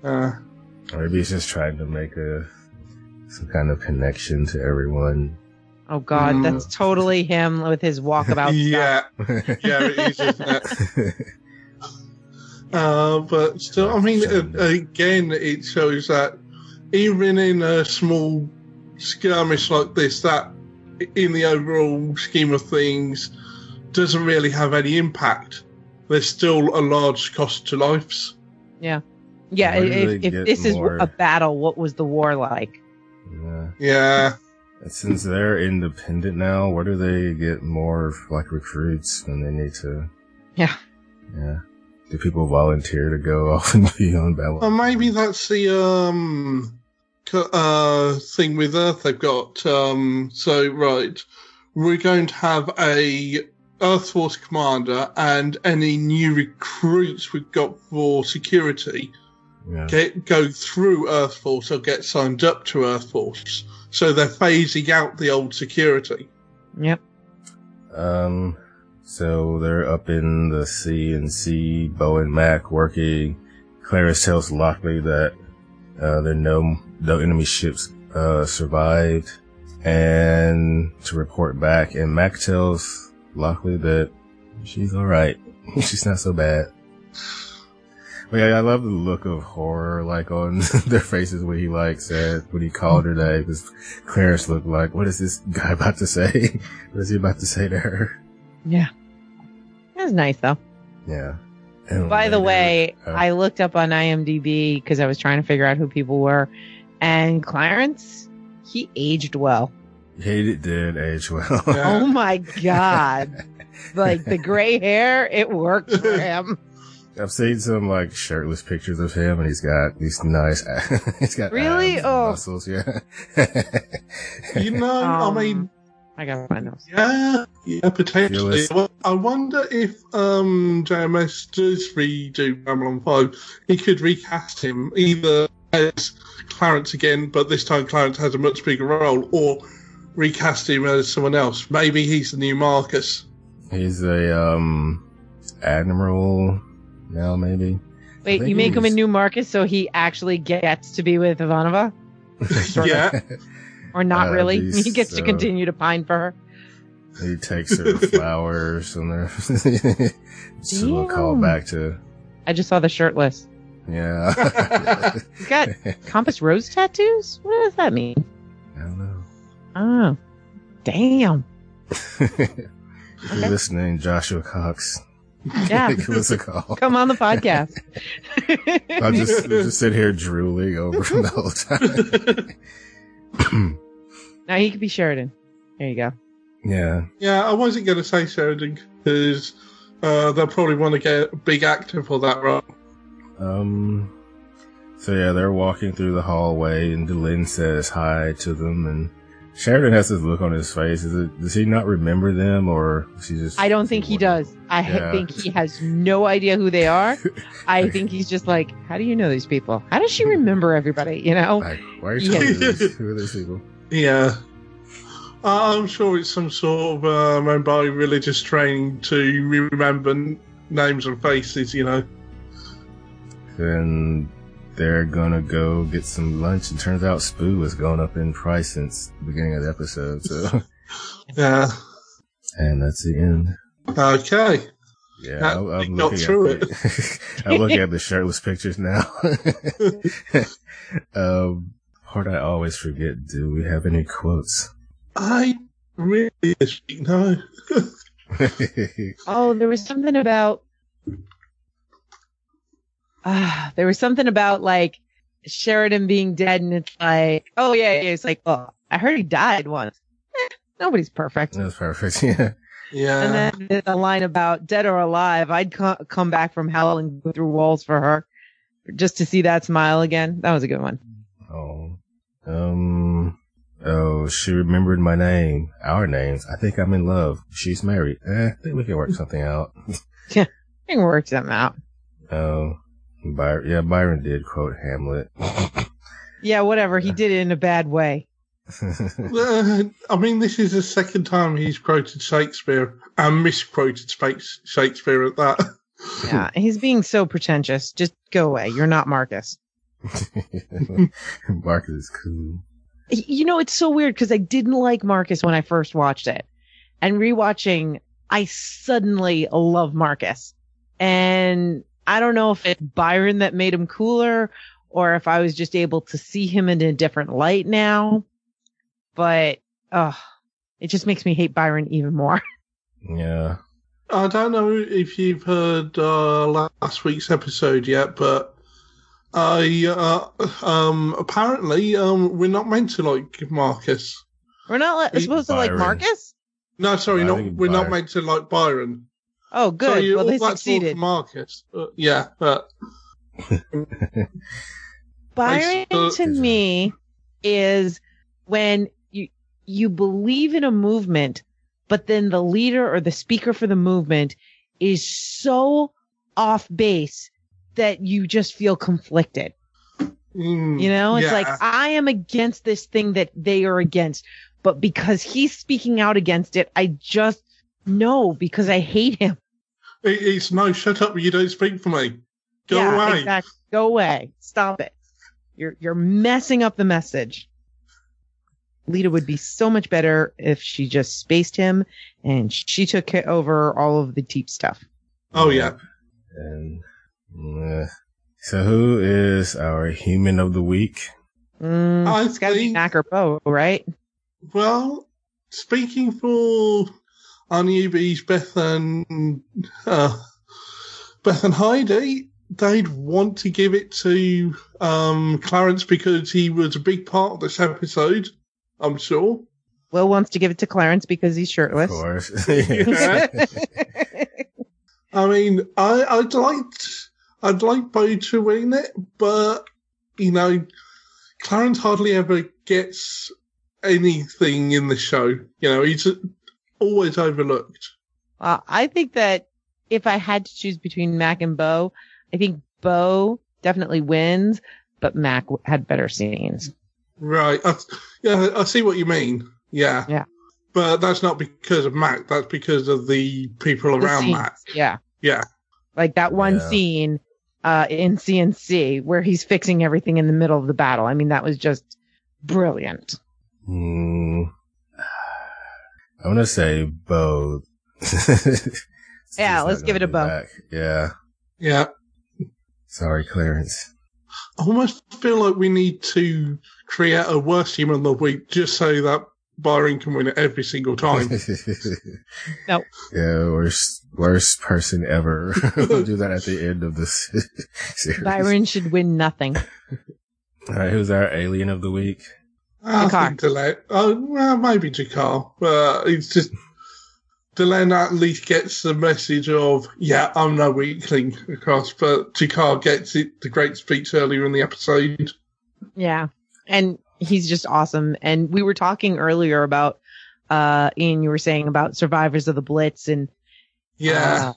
Uh, Or maybe he's just trying to make a some kind of connection to everyone. Oh God, Mm. that's totally him with his walkabout. yeah, yeah, it is, isn't it? Uh, but still, I mean, uh, again, it shows that even in a small skirmish like this, that in the overall scheme of things doesn't really have any impact. There's still a large cost to lives. Yeah. Yeah. Where If, if this more- is a battle, what was the war like? yeah. Yeah. Since they're independent now, where do they get more like recruits when they need to? Yeah. Yeah. Do people volunteer to go off and be on battle? Well, maybe that's the um co- uh thing with Earth they've got. Um, so right, we're going to have a Earth Force commander, and any new recruits we've got for security yeah. get go through Earth Force or get signed up to Earth Force. So they're phasing out the old security. Yep. Um, so they're up in the C and C, Bo and Mac working. Clarence tells Lockley that, uh, there are no, no enemy ships, uh, survived and to report back. And Mac tells Lockley that she's alright. she's not so bad. But yeah, I love the look of horror, like on their faces when he like said, when he called her that, because Clarence looked like, what is this guy about to say? what is he about to say to her? Yeah. That was nice though. Yeah. And By the way, uh, I looked up on IMDb because I was trying to figure out who people were, and Clarence, he aged well. he did age well. Yeah. Oh my god! like the gray hair, it worked for him. I've seen some like shirtless pictures of him, and he's got these nice. he's got Really? abs Oh. muscles. Yeah. You know, I Um, mean, I got my nose. Yeah, yeah, potentially. Well, I wonder if um, JMS does redo Babylon 5, he could recast him either as Clarence again, but this time Clarence has a much bigger role, or recast him as someone else. Maybe he's the new Marcus. he's a um admiral now, maybe. Wait, you make him a new Marcus so he actually gets to be with Ivanova, yeah, or not Uh, really? he's, He gets to uh, continue to pine for her. He takes her flowers, and they're just a little call back to I just saw the shirtless. yeah. He's got compass rose tattoos. What does that mean? I don't know. Oh, damn. if you're listening, Joshua Cox, Yeah. give us a call. Come on the podcast. I'll just, I'll just sit here drooling over from the whole time. Now he could be Sheridan. There you go. yeah. yeah. I wasn't going to say Sheridan because uh, they'll probably want to get a big actor for that role. Um. So yeah, they're walking through the hallway, and Delenn says hi to them, and Sheridan has this look on his face. Is it? Does he not remember them, or is he just? I don't think he does. I Yeah. think he has no idea who they are. I think he's just like, how do you know these people? How does she remember everybody? You know? Like, why are you telling me this? Who are these people? Yeah. Uh, I'm sure it's some sort of uh, mobile religious training to remember n- names and faces, you know. Then they're gonna go get some lunch, and turns out Spoo has gone up in price since the beginning of the episode. So, Yeah. and that's the end. Okay. Yeah, That- I'm, I'm looking through at the, I'm looking at the shirtless pictures now. um, part I always forget. Do we have any quotes? I really this week, no. Oh, there was something about. Ah, there was something about like Sheridan being dead, and it's like, oh yeah, yeah. It's like, oh, I heard he died once. Eh, nobody's perfect. That's perfect. Yeah. Yeah. And then there's a line about dead or alive. I'd co- come back from hell and go through walls for her, just to see that smile again. That was a good one. Oh, Um, oh, she remembered my name, our names. I think I'm in love. She's married. Eh, I think we can work something out. Yeah, we can work something out. Oh, Byron, yeah, Byron did quote Hamlet. Yeah, whatever. He did it in a bad way. Uh, I mean, this is the second time he's quoted Shakespeare and misquoted Shakespeare at that. Yeah, he's being so pretentious. Just go away. You're not Marcus. Marcus is cool. You know, it's so weird because I didn't like Marcus when I first watched it. And rewatching, I suddenly love Marcus. And I don't know if it's Byron that made him cooler or if I was just able to see him in a different light now. But, uh, it just makes me hate Byron even more. Yeah. I don't know if you've heard uh, last week's episode yet, but I uh, um, apparently um, we're not meant to like Marcus. We're not li- supposed to like Marcus? No, sorry, I not we're not meant to like Byron. Oh, good. Sorry, well, they that talk succeeded. for Marcus. Uh, yeah, but Byron I to me is when you you believe in a movement, but then the leader or the speaker for the movement is so off base that you just feel conflicted. mm, You know, it's yeah. like I am against this thing that they are against, but because he's speaking out against it, I just know because I hate him. It- it's no, shut up! You don't speak for me. Go yeah, away. exactly. Go away. Stop it. You're you're messing up the message. Lyta would be so much better if she just spaced him and she took ca- over all of the deep stuff. Oh yeah. And so, who is our human of the week? Mm, I it's gotta be think- Mac or Bo, right? Well, speaking for our newbies, Beth and uh, Beth and Heidi, they'd want to give it to um, Clarence because he was a big part of this episode. I'm sure. Will wants to give it to Clarence because he's Of shirtless. course. I mean, I, I'd like I'd like Bo to win it, but you know, Clarence hardly ever gets anything in the show. You know, he's always overlooked. Uh, I think that if I had to choose between Mac and Bo, I think Bo definitely wins, but Mac had better scenes. Right. I, yeah, I see what you mean. Yeah. Yeah. But that's not because of Mac. That's because of the people The around scenes, Mac. Yeah. Yeah. Like that one Yeah. scene uh, in CNC where he's fixing everything in the middle of the battle. I mean, that was just brilliant. Hmm. I want to say both. Yeah, let's give it a Bo. Back. Yeah. Yeah. Sorry, Clarence. I almost feel like we need to create a worst human of the week just so that Byron can win it every single time. no. Yeah, worst worst person ever. we'll do that at the end of this series. Byron should win nothing. All right, who's our alien of the week? Ah, I Jakar. think Delenn. Oh, well, maybe Jakar. But it's just Delenn at least gets the message of, yeah, I'm no weakling across, but Jakar gets it, the great speech earlier in the episode. Yeah. And he's just awesome. And we were talking earlier about, uh, Ian, you were saying about survivors of the Blitz and, Yeah. uh,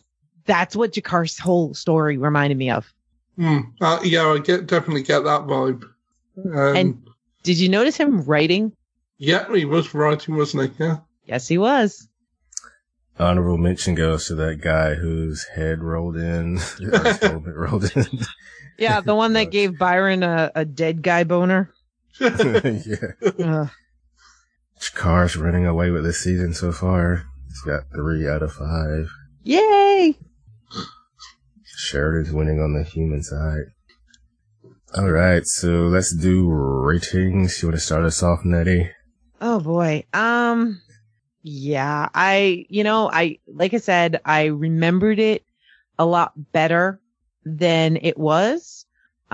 that's what Jakar's whole story reminded me of. Hmm. Uh, yeah, I get definitely get that vibe. Um, And- Did you notice him writing? yeah, he was writing, wasn't he? Yeah. Yes, he was. Honorable mention goes to that guy whose head rolled in, or his helmet rolled in. Yeah, the one that gave Byron a, a dead guy boner. yeah. Ugh. Car's running away with this season so far. He's got three out of five. Yay! Sheridan's winning on the human side. All right, so let's do ratings. You want to start us off, Nettie? Oh boy. Um, yeah, I, you know, I, like I said, I remembered it a lot better than it was.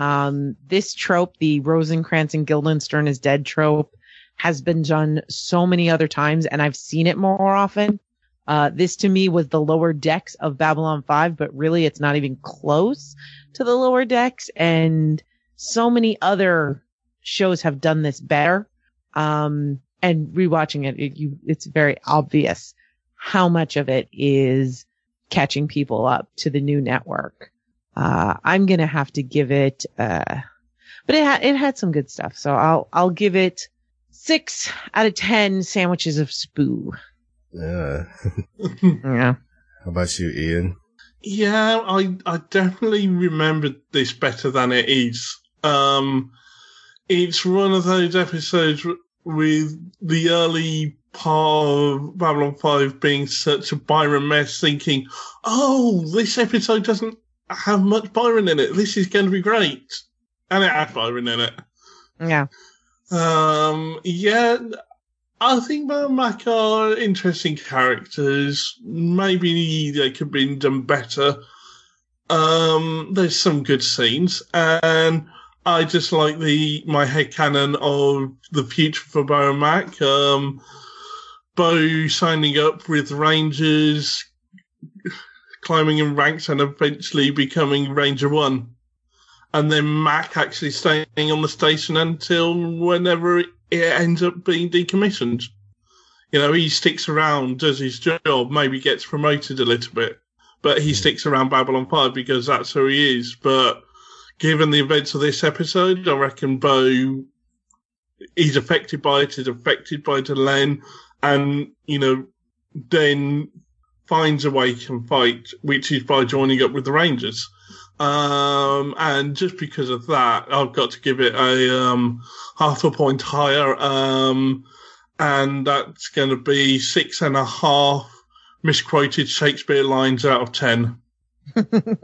Um, this trope, the Rosencrantz and Guildenstern is dead trope has been done so many other times and I've seen it more often. Uh, this to me was the lower decks of Babylon 5, but really it's not even close to the lower decks and so many other shows have done this better. Um, and rewatching it, it you, it's very obvious how much of it is catching people up to the new network. Uh, I'm going to have to give it, uh, but it had, it had some good stuff. So I'll, I'll give it six out of 10 sandwiches of spoo. Yeah. Yeah. How about you, Ian? Yeah, I I definitely remembered this better than it is. Um, it's one of those episodes with the early part of Babylon 5 being such a Byron mess, thinking, oh, this episode doesn't have much Byron in it. This is going to be great. And it had Byron in it. Yeah. Um, yeah, I think Mac are interesting characters. Maybe they could have been done better. Um, there's some good scenes, and I just like the my headcanon of the future for Bo and Mac. Um, Bo signing up with Rangers, climbing in ranks, and eventually becoming Ranger One, and then Mac actually staying on the station until whenever it ends up being decommissioned. You know, he sticks around, does his job, maybe gets promoted a little bit, but he hmm. sticks around Babylon 5 because that's who he is. But given the events of this episode, I reckon Bo is affected by it, is affected by Delenn, and, you know, then finds a way to fight, which is by joining up with the Rangers. Um, and just because of that, I've got to give it a um, half a point higher. Um, and that's going to be six and a half misquoted Shakespeare lines out of ten.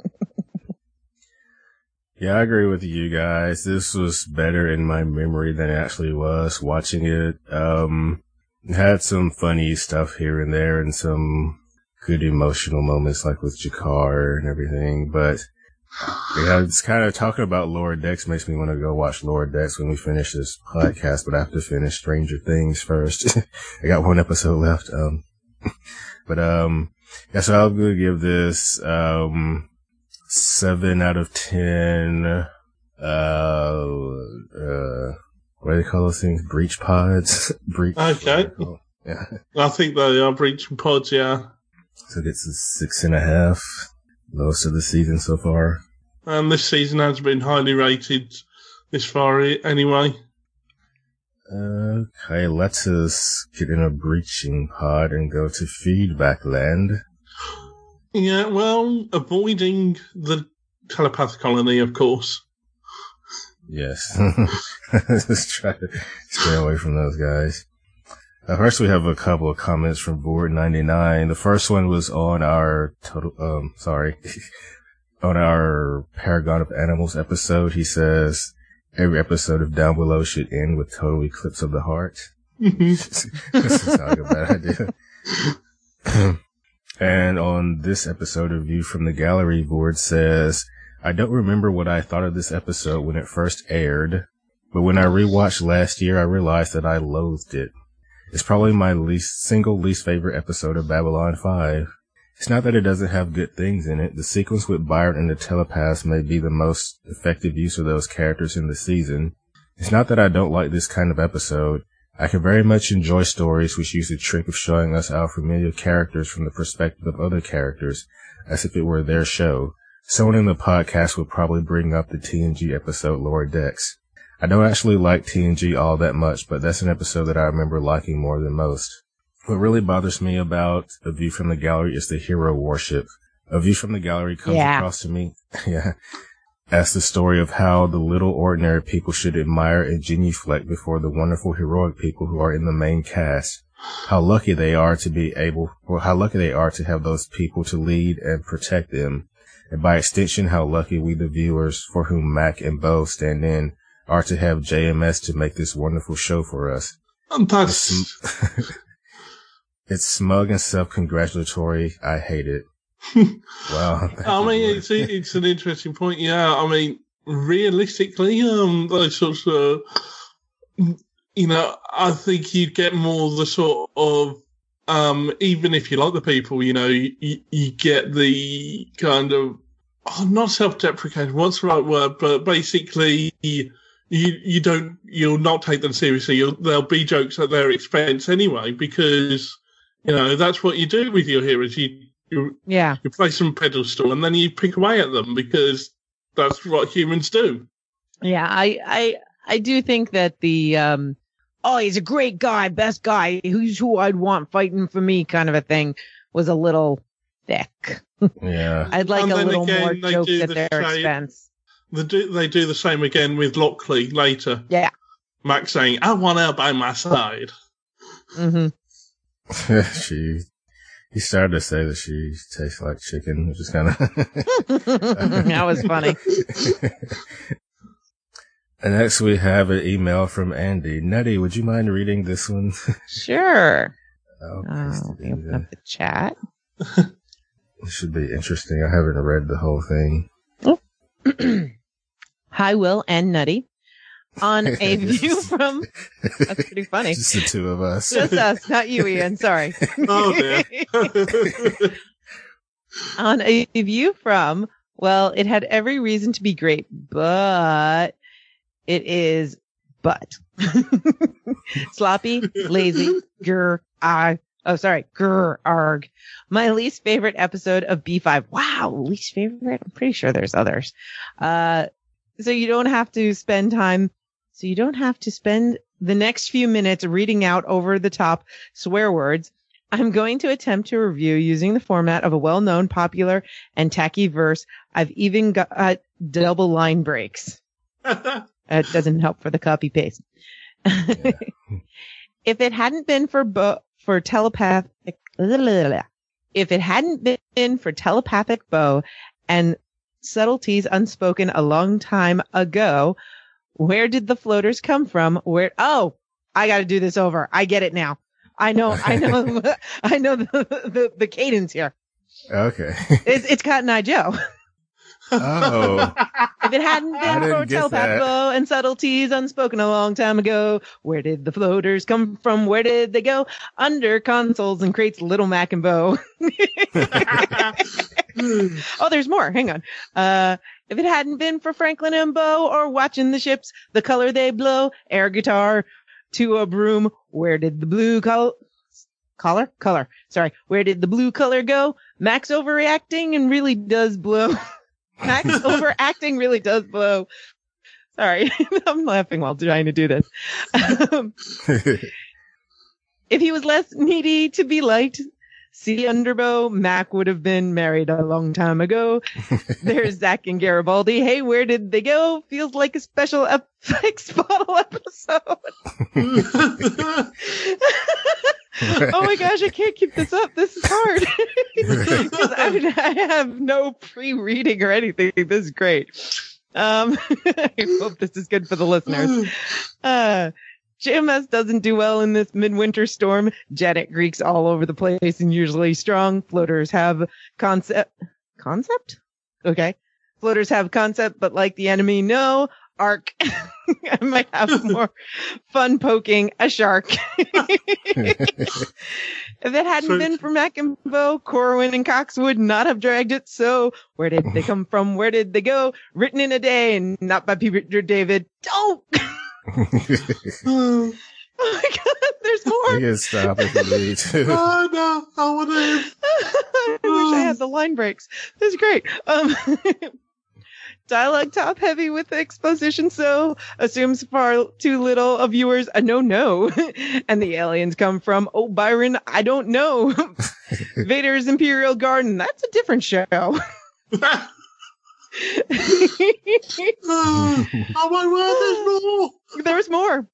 Yeah, I agree with you guys. This was better in my memory than it actually was watching it. Um, had some funny stuff here and there and some good emotional moments like with Jakar and everything, but yeah, it's kind of talking about Lower Decks makes me want to go watch Lower Decks when we finish this podcast, but I have to finish Stranger Things first. I got one episode left. Um, but, um, yeah, so I'm going to give this, um, seven out of ten, uh, uh, what do they call those things? Breach pods? Breach. Okay. Yeah. I think they are breaching pods, yeah. So it's a six and a half. Lowest of the season so far. And this season has been highly rated this far anyway. Uh, okay, let's us get in a breaching pod and go to feedback land. Yeah, well, avoiding the telepath colony, of course. Yes. Just try to stay away from those guys. First, we have a couple of comments from Board 99. The first one was on our total, um, sorry, on our Paragon of Animals episode. He says, every episode of Down Below should end with total eclipse of the heart. this is not a bad idea. and on this episode of View from the Gallery, Board says, I don't remember what I thought of this episode when it first aired, but when I rewatched last year, I realized that I loathed it. It's probably my least single least favorite episode of Babylon 5. It's not that it doesn't have good things in it. The sequence with Byron and the telepaths may be the most effective use of those characters in the season. It's not that I don't like this kind of episode. I can very much enjoy stories which use the trick of showing us our familiar characters from the perspective of other characters, as if it were their show. Someone in the podcast would probably bring up the TNG episode Lower Decks. I don't actually like TNG all that much, but that's an episode that I remember liking more than most. What really bothers me about A View from the Gallery is the hero worship. A View from the Gallery comes Yeah. across to me, yeah, as the story of how the little ordinary people should admire and genuflect before the wonderful heroic people who are in the main cast. How lucky they are to be able, or how lucky they are to have those people to lead and protect them. And by extension, how lucky we the viewers for whom Mac and Bo stand in are to have JMS to make this wonderful show for us. That's, It's, it's smug and self-congratulatory. I hate it. wow. I mean, it's, it's an interesting point. Yeah, I mean, realistically, um, those sorts of, you know, I think you'd get more the sort of, um, even if you like the people, you know, you, you get the kind of, oh, not self-deprecating, what's the right word, but basically you you don't you'll not take them seriously. You'll, there'll be jokes at their expense anyway because you know that's what you do with your heroes. You you Yeah. you place them pedestal and then you pick away at them because that's what humans do. Yeah, I, I, I do think that the, um, oh, he's a great guy, best guy, who's who I'd want fighting for me kind of a thing was a little thick. Yeah. I'd like And a little again, more they jokes at the their same- expense. They do, they do the same again with Lockley later. Yeah. Max saying, I want her by my side. Mm-hmm. she, he started to say that she tastes like chicken, which is kind of. that was funny. And next we have an email from Andy. Nutty, would you mind reading this one? Sure. Oh, Uh, please let me do open up the chat. It should be interesting. I haven't read the whole thing. Hi, Will and Nutty. On a view from, that's pretty funny. Just the two of us. Just us, not you, Ian. Sorry. Oh dear. on a view from, well, it had every reason to be great, but it is but. Sloppy, lazy, grr, I, oh, sorry, grr, arg. My least favorite episode of B5. Wow, least favorite? I'm pretty sure there's others. Uh, so you don't have to spend time, so you don't have to spend the next few minutes reading out over the top swear words. I'm going to attempt to review using the format of a well-known, popular, and tacky verse. I've even got uh, double line breaks. It doesn't help for the copy paste. if it hadn't been for bo- for telepathic, if it hadn't been for telepathic bow and subtleties unspoken a long time ago, where did the floaters come from? Where? Oh, I got to do this over. I get it now. I know. I know. I know the, the the cadence here. Okay. It's it's Cotton Eye Joe. Oh, If it hadn't been for get telepath bow and subtleties unspoken a long time ago, where did the floaters come from? Where did they go? Under consoles and crates, Little Mac and Bo. oh, there's more. Hang on. Uh, if it hadn't been for Franklin and Bo or watching the ships, the color they blow, air guitar to a broom, where did the blue col- color? Color. Sorry. Where did the blue color go? Max overreacting and really does blow. Max overacting really does blow. Sorry. I'm laughing while trying to do this. Um, if he was less needy to be liked, see Underbow, Mac would have been married a long time ago. There's Zack and Garibaldi. Hey, where did they go? Feels like a special effects bottle episode. oh my gosh, I can't keep this up. This is hard. I, I have no pre-reading or anything. This is great. Um, I hope this is good for the listeners. Uh, JMS doesn't do well in this midwinter storm. Janet Greeks all over the place and usually strong. Floaters have concept, concept? Okay. Floaters have concept, but like the enemy, no. Arc. I might have more fun poking a shark. if it hadn't So- been for Mac and Bo, Corwin and Cox would not have dragged it. So where did they come from? Where did they go? Written in a day and not by Peter David. Don't. Oh my god, there's you more. can stop if you need to. oh no, I want to. I wish I had the line breaks. This is great. Um, dialogue top heavy with exposition, so assumes far too little of viewers a no no. and the aliens come from, oh, Byron, I don't know. Vader's Imperial Garden, that's a different show. Oh, my word, there's more. There's more.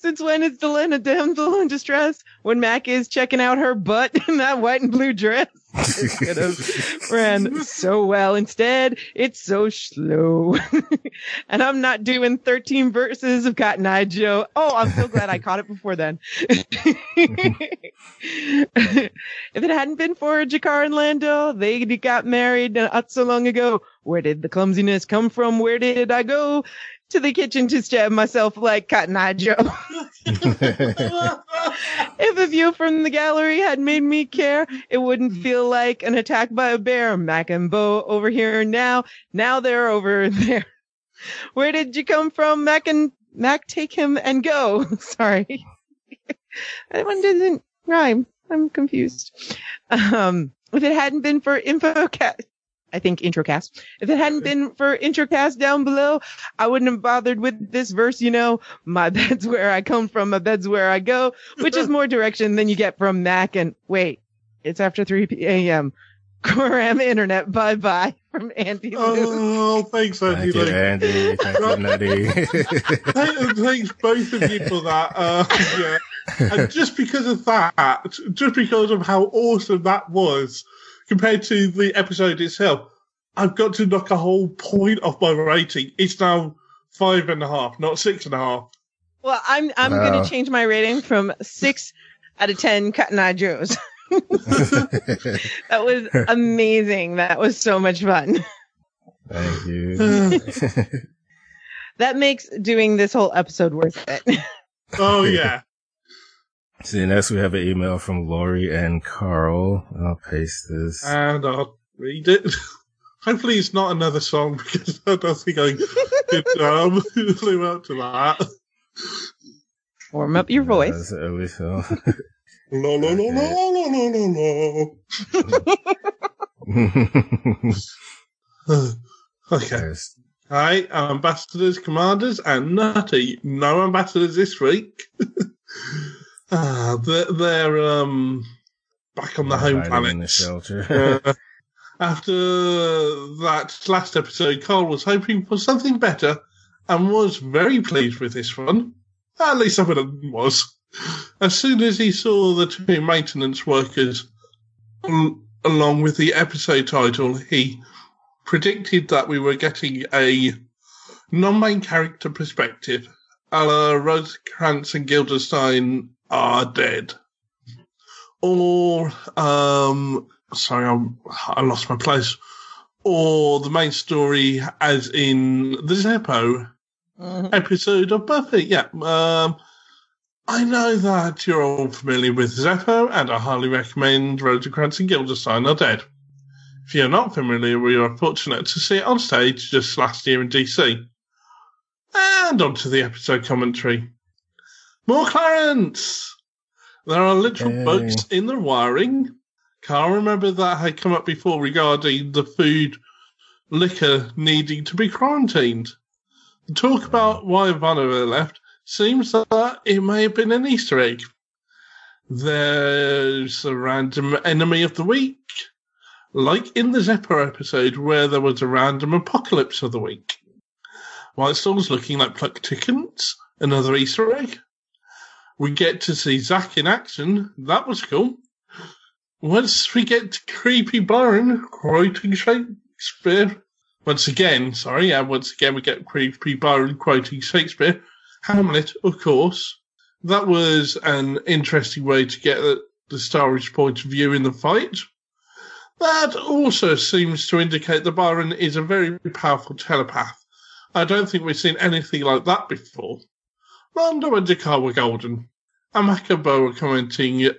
Since when is Delenn a damsel in distress? When Mac is checking out her butt in that white and blue dress? Could have ran so well. Instead, it's so slow. and I'm not doing 13 verses of Cotton Eye Joe. Oh, I'm so glad I caught it before then. if it hadn't been for Jakar and Londo, they got married not so long ago. Where did the clumsiness come from? Where did I go? To the kitchen to stab myself like Cotton Eye Joe. if a view from the gallery had made me care, it wouldn't feel like an attack by a bear. Mac and Bo over here now. Now they're over there. Where did you come from, Mac and Mac? Take him and go. Sorry, that one doesn't rhyme. I'm confused. Um, if it hadn't been for InfoCast, I think Introcast. If it hadn't been for Introcast down below, I wouldn't have bothered with this verse. You know, my bed's where I come from, my bed's where I go, which is more direction than you get from Mac. And wait, it's after 3 a.m. Coram Internet, bye bye from Andy. Lou. Oh, thanks, Andy. Thank you, Andy. Thank you, Nutty. Thank- Thanks both of you for that. Uh, yeah. And just because of that, just because of how awesome that was compared to the episode itself, I've got to knock a whole point off my rating. It's now five and a half, not six and a half. Well, I'm I'm Wow. gonna change my rating from six out of ten Cotton Eye Joes. that was amazing. That was so much fun. Thank you. That makes doing this whole episode worth it. Oh yeah. See, next we have an email from Lori and Carl. I'll paste this. and I'll read it. Hopefully, it's not another song because I don't think I could um, live up to that. Warm up your voice. That's early, so. La la la la la la la la. Okay. Yes. Hi, ambassadors, commanders, and Nutty. No ambassadors this week. Ah, they're, they're um back on the home Hiding in the planet. shelter. Uh, after that last episode, Carl was hoping for something better and was very pleased with this one. At least some of them was. As soon as he saw the two maintenance workers al- along with the episode title, he predicted that we were getting a non-main character perspective, a la Rosencrantz and Guildenstern are dead. Or, um, sorry, I'm, I lost my place. Or the main story, as in the Zeppo episode of Buffy. Yeah. Um, I know that you're all familiar with Zeppo, and I highly recommend Rosencrantz and Guildenstern are dead. If you're not familiar, we are fortunate to see it on stage just last year in DC. And on to the episode commentary. More Clarence! There are literal Yay. bugs in the wiring. Can't remember that had come up before regarding the food liquor needing to be quarantined. The talk about why Ivanova left seems that it may have been an Easter egg. There's a random enemy of the week, like in the Zeppo episode where there was a random apocalypse of the week. While Storm's looking like plucked chickens, another Easter egg. We get to see Zack in action. That was cool. Once we get to creepy Byron, quoting Shakespeare. Once again, sorry, yeah, once again we get creepy Byron quoting Shakespeare. Hamlet, of course. That was an interesting way to get the, Starridge point of view in the fight. That also seems to indicate that Byron is a very powerful telepath. I don't think we've seen anything like that before. Londo and G'Kar were golden. And Macaboa commenting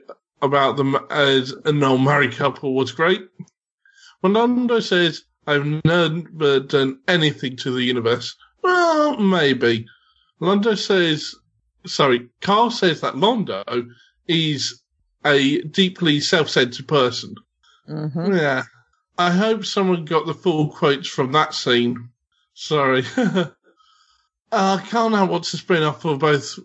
about them as an old married couple was great. When Londo says, I've never done anything to the universe. Well, maybe. Londo says, sorry, Carl says that Londo is a deeply self-centered person. Mhm. Yeah. I hope someone got the full quotes from that scene. Sorry. uh, Carl now wants a spin-off for both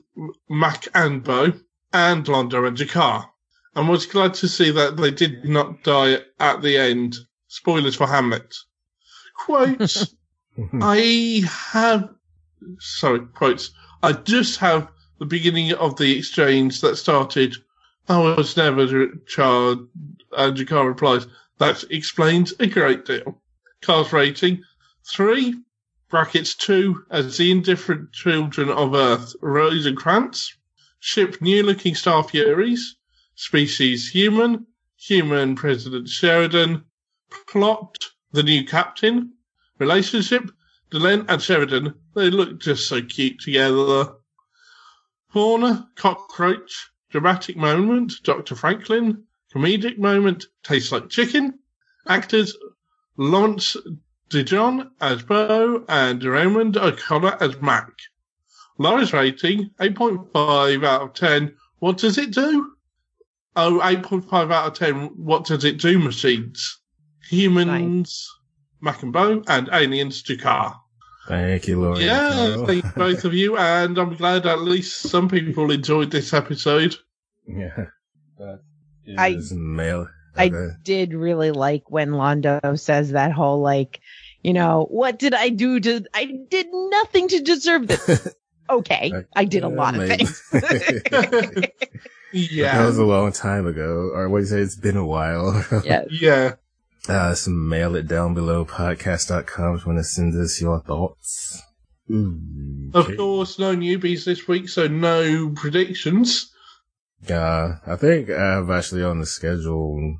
Mac and Bo and Londo and G'Kar. And was glad to see that they did not die at the end. Spoilers for Hamlet. Quotes. I have, sorry, quotes. I just have the beginning of the exchange that started. I was never charged. And G'Kar replies, that explains a great deal. Carl's rating, three, brackets two, as the indifferent children of Earth, Rosencrantz. Ship new looking Star Furies. Species human. Human President Sheridan. Plot, the new captain. Relationship, Delenn and Sheridan, they look just so cute together. Fauna, cockroach, dramatic moment, Dr. Franklin, comedic moment, tastes like chicken. Actors, Lawrence LeJohn as Bo, and Raymond O'Connor as Mac. Lowest rating, 8.5 out of 10. What does it do? Oh, 8.5 out of 10. What does it do, machines? Humans, Mac and Bo, and aliens to car. Thank you, Lord. Yeah, thank you both of you, and I'm glad at least some people enjoyed this episode. Yeah. That I- is male. I did really like when Londo says that whole like, you know, what did I do to? I did nothing to deserve this. okay, I did a Yeah, lot of things. Yeah. That was a long time ago. Or what do you say? It's been a while. yeah, Yeah. Uh, some mail it down below podcast.com if you want to send us your thoughts. Ooh, Of course, no newbies this week, so no predictions. Uh, I think I have actually on the schedule,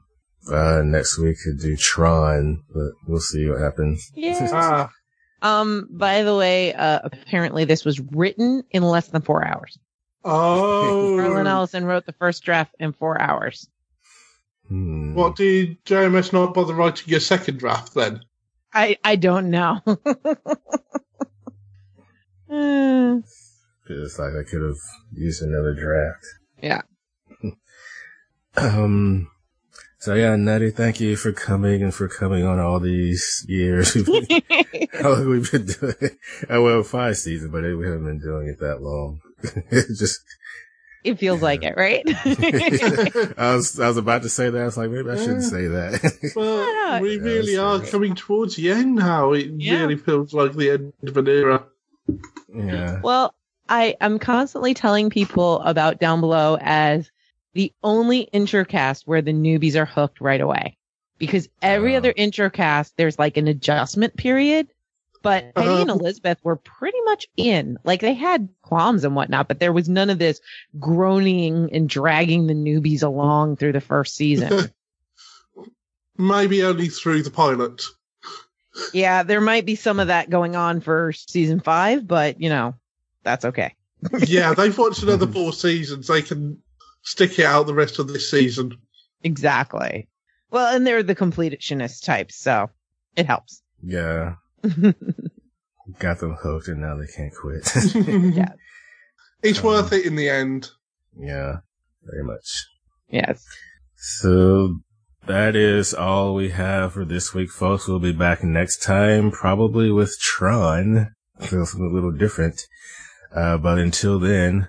uh, next week could do Tron, but we'll see what happens. yeah. Ah, Um. By the way, uh, apparently this was written in less than four hours. Oh. Harlan oh. Ellison wrote the first draft in four hours. Hmm. What did JMS not bother writing a second draft then? I I don't know. Uh, It's like I could have used another draft. Yeah. um, so yeah, Nutty, thank you for coming and for coming on all these years. How long we've been doing it? Oh, well, five seasons, but we haven't been doing it that long. It just, it feels like it, right? I was, I was about to say that. I was like, maybe I shouldn't say that. Well, we yeah, really that's are right. coming towards the end now. It Yeah. really feels like the end of an era. yeah. Well, I am constantly telling people about down below as the only intercast where the newbies are hooked right away. Because every other intercast, there's like an adjustment period. But Penny and Uh-huh. Elizabeth were pretty much in. Like they had qualms and whatnot, but there was none of this groaning and dragging the newbies along through the first season. Maybe only through the pilot. yeah, there might be some of that going on for season five, but you know, that's okay. yeah, they've watched another four seasons. They can stick it out the rest of this season. Exactly. Well, and they're the completionist types, so it helps. Yeah. Got them hooked and now they can't quit. Yeah. It's Um, worth it in the end. yeah. Very much. yes. So that is all we have for this week, folks. We'll be back next time, probably with Tron. Feels a little different. Uh, but until then,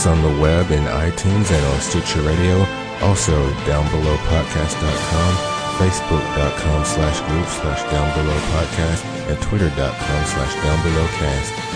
Us on the web in iTunes and on Stitcher Radio. Also, down below downbelowpodcast.com, facebook.com slash group slash downbelowpodcast, and twitter.com slash downbelowcast.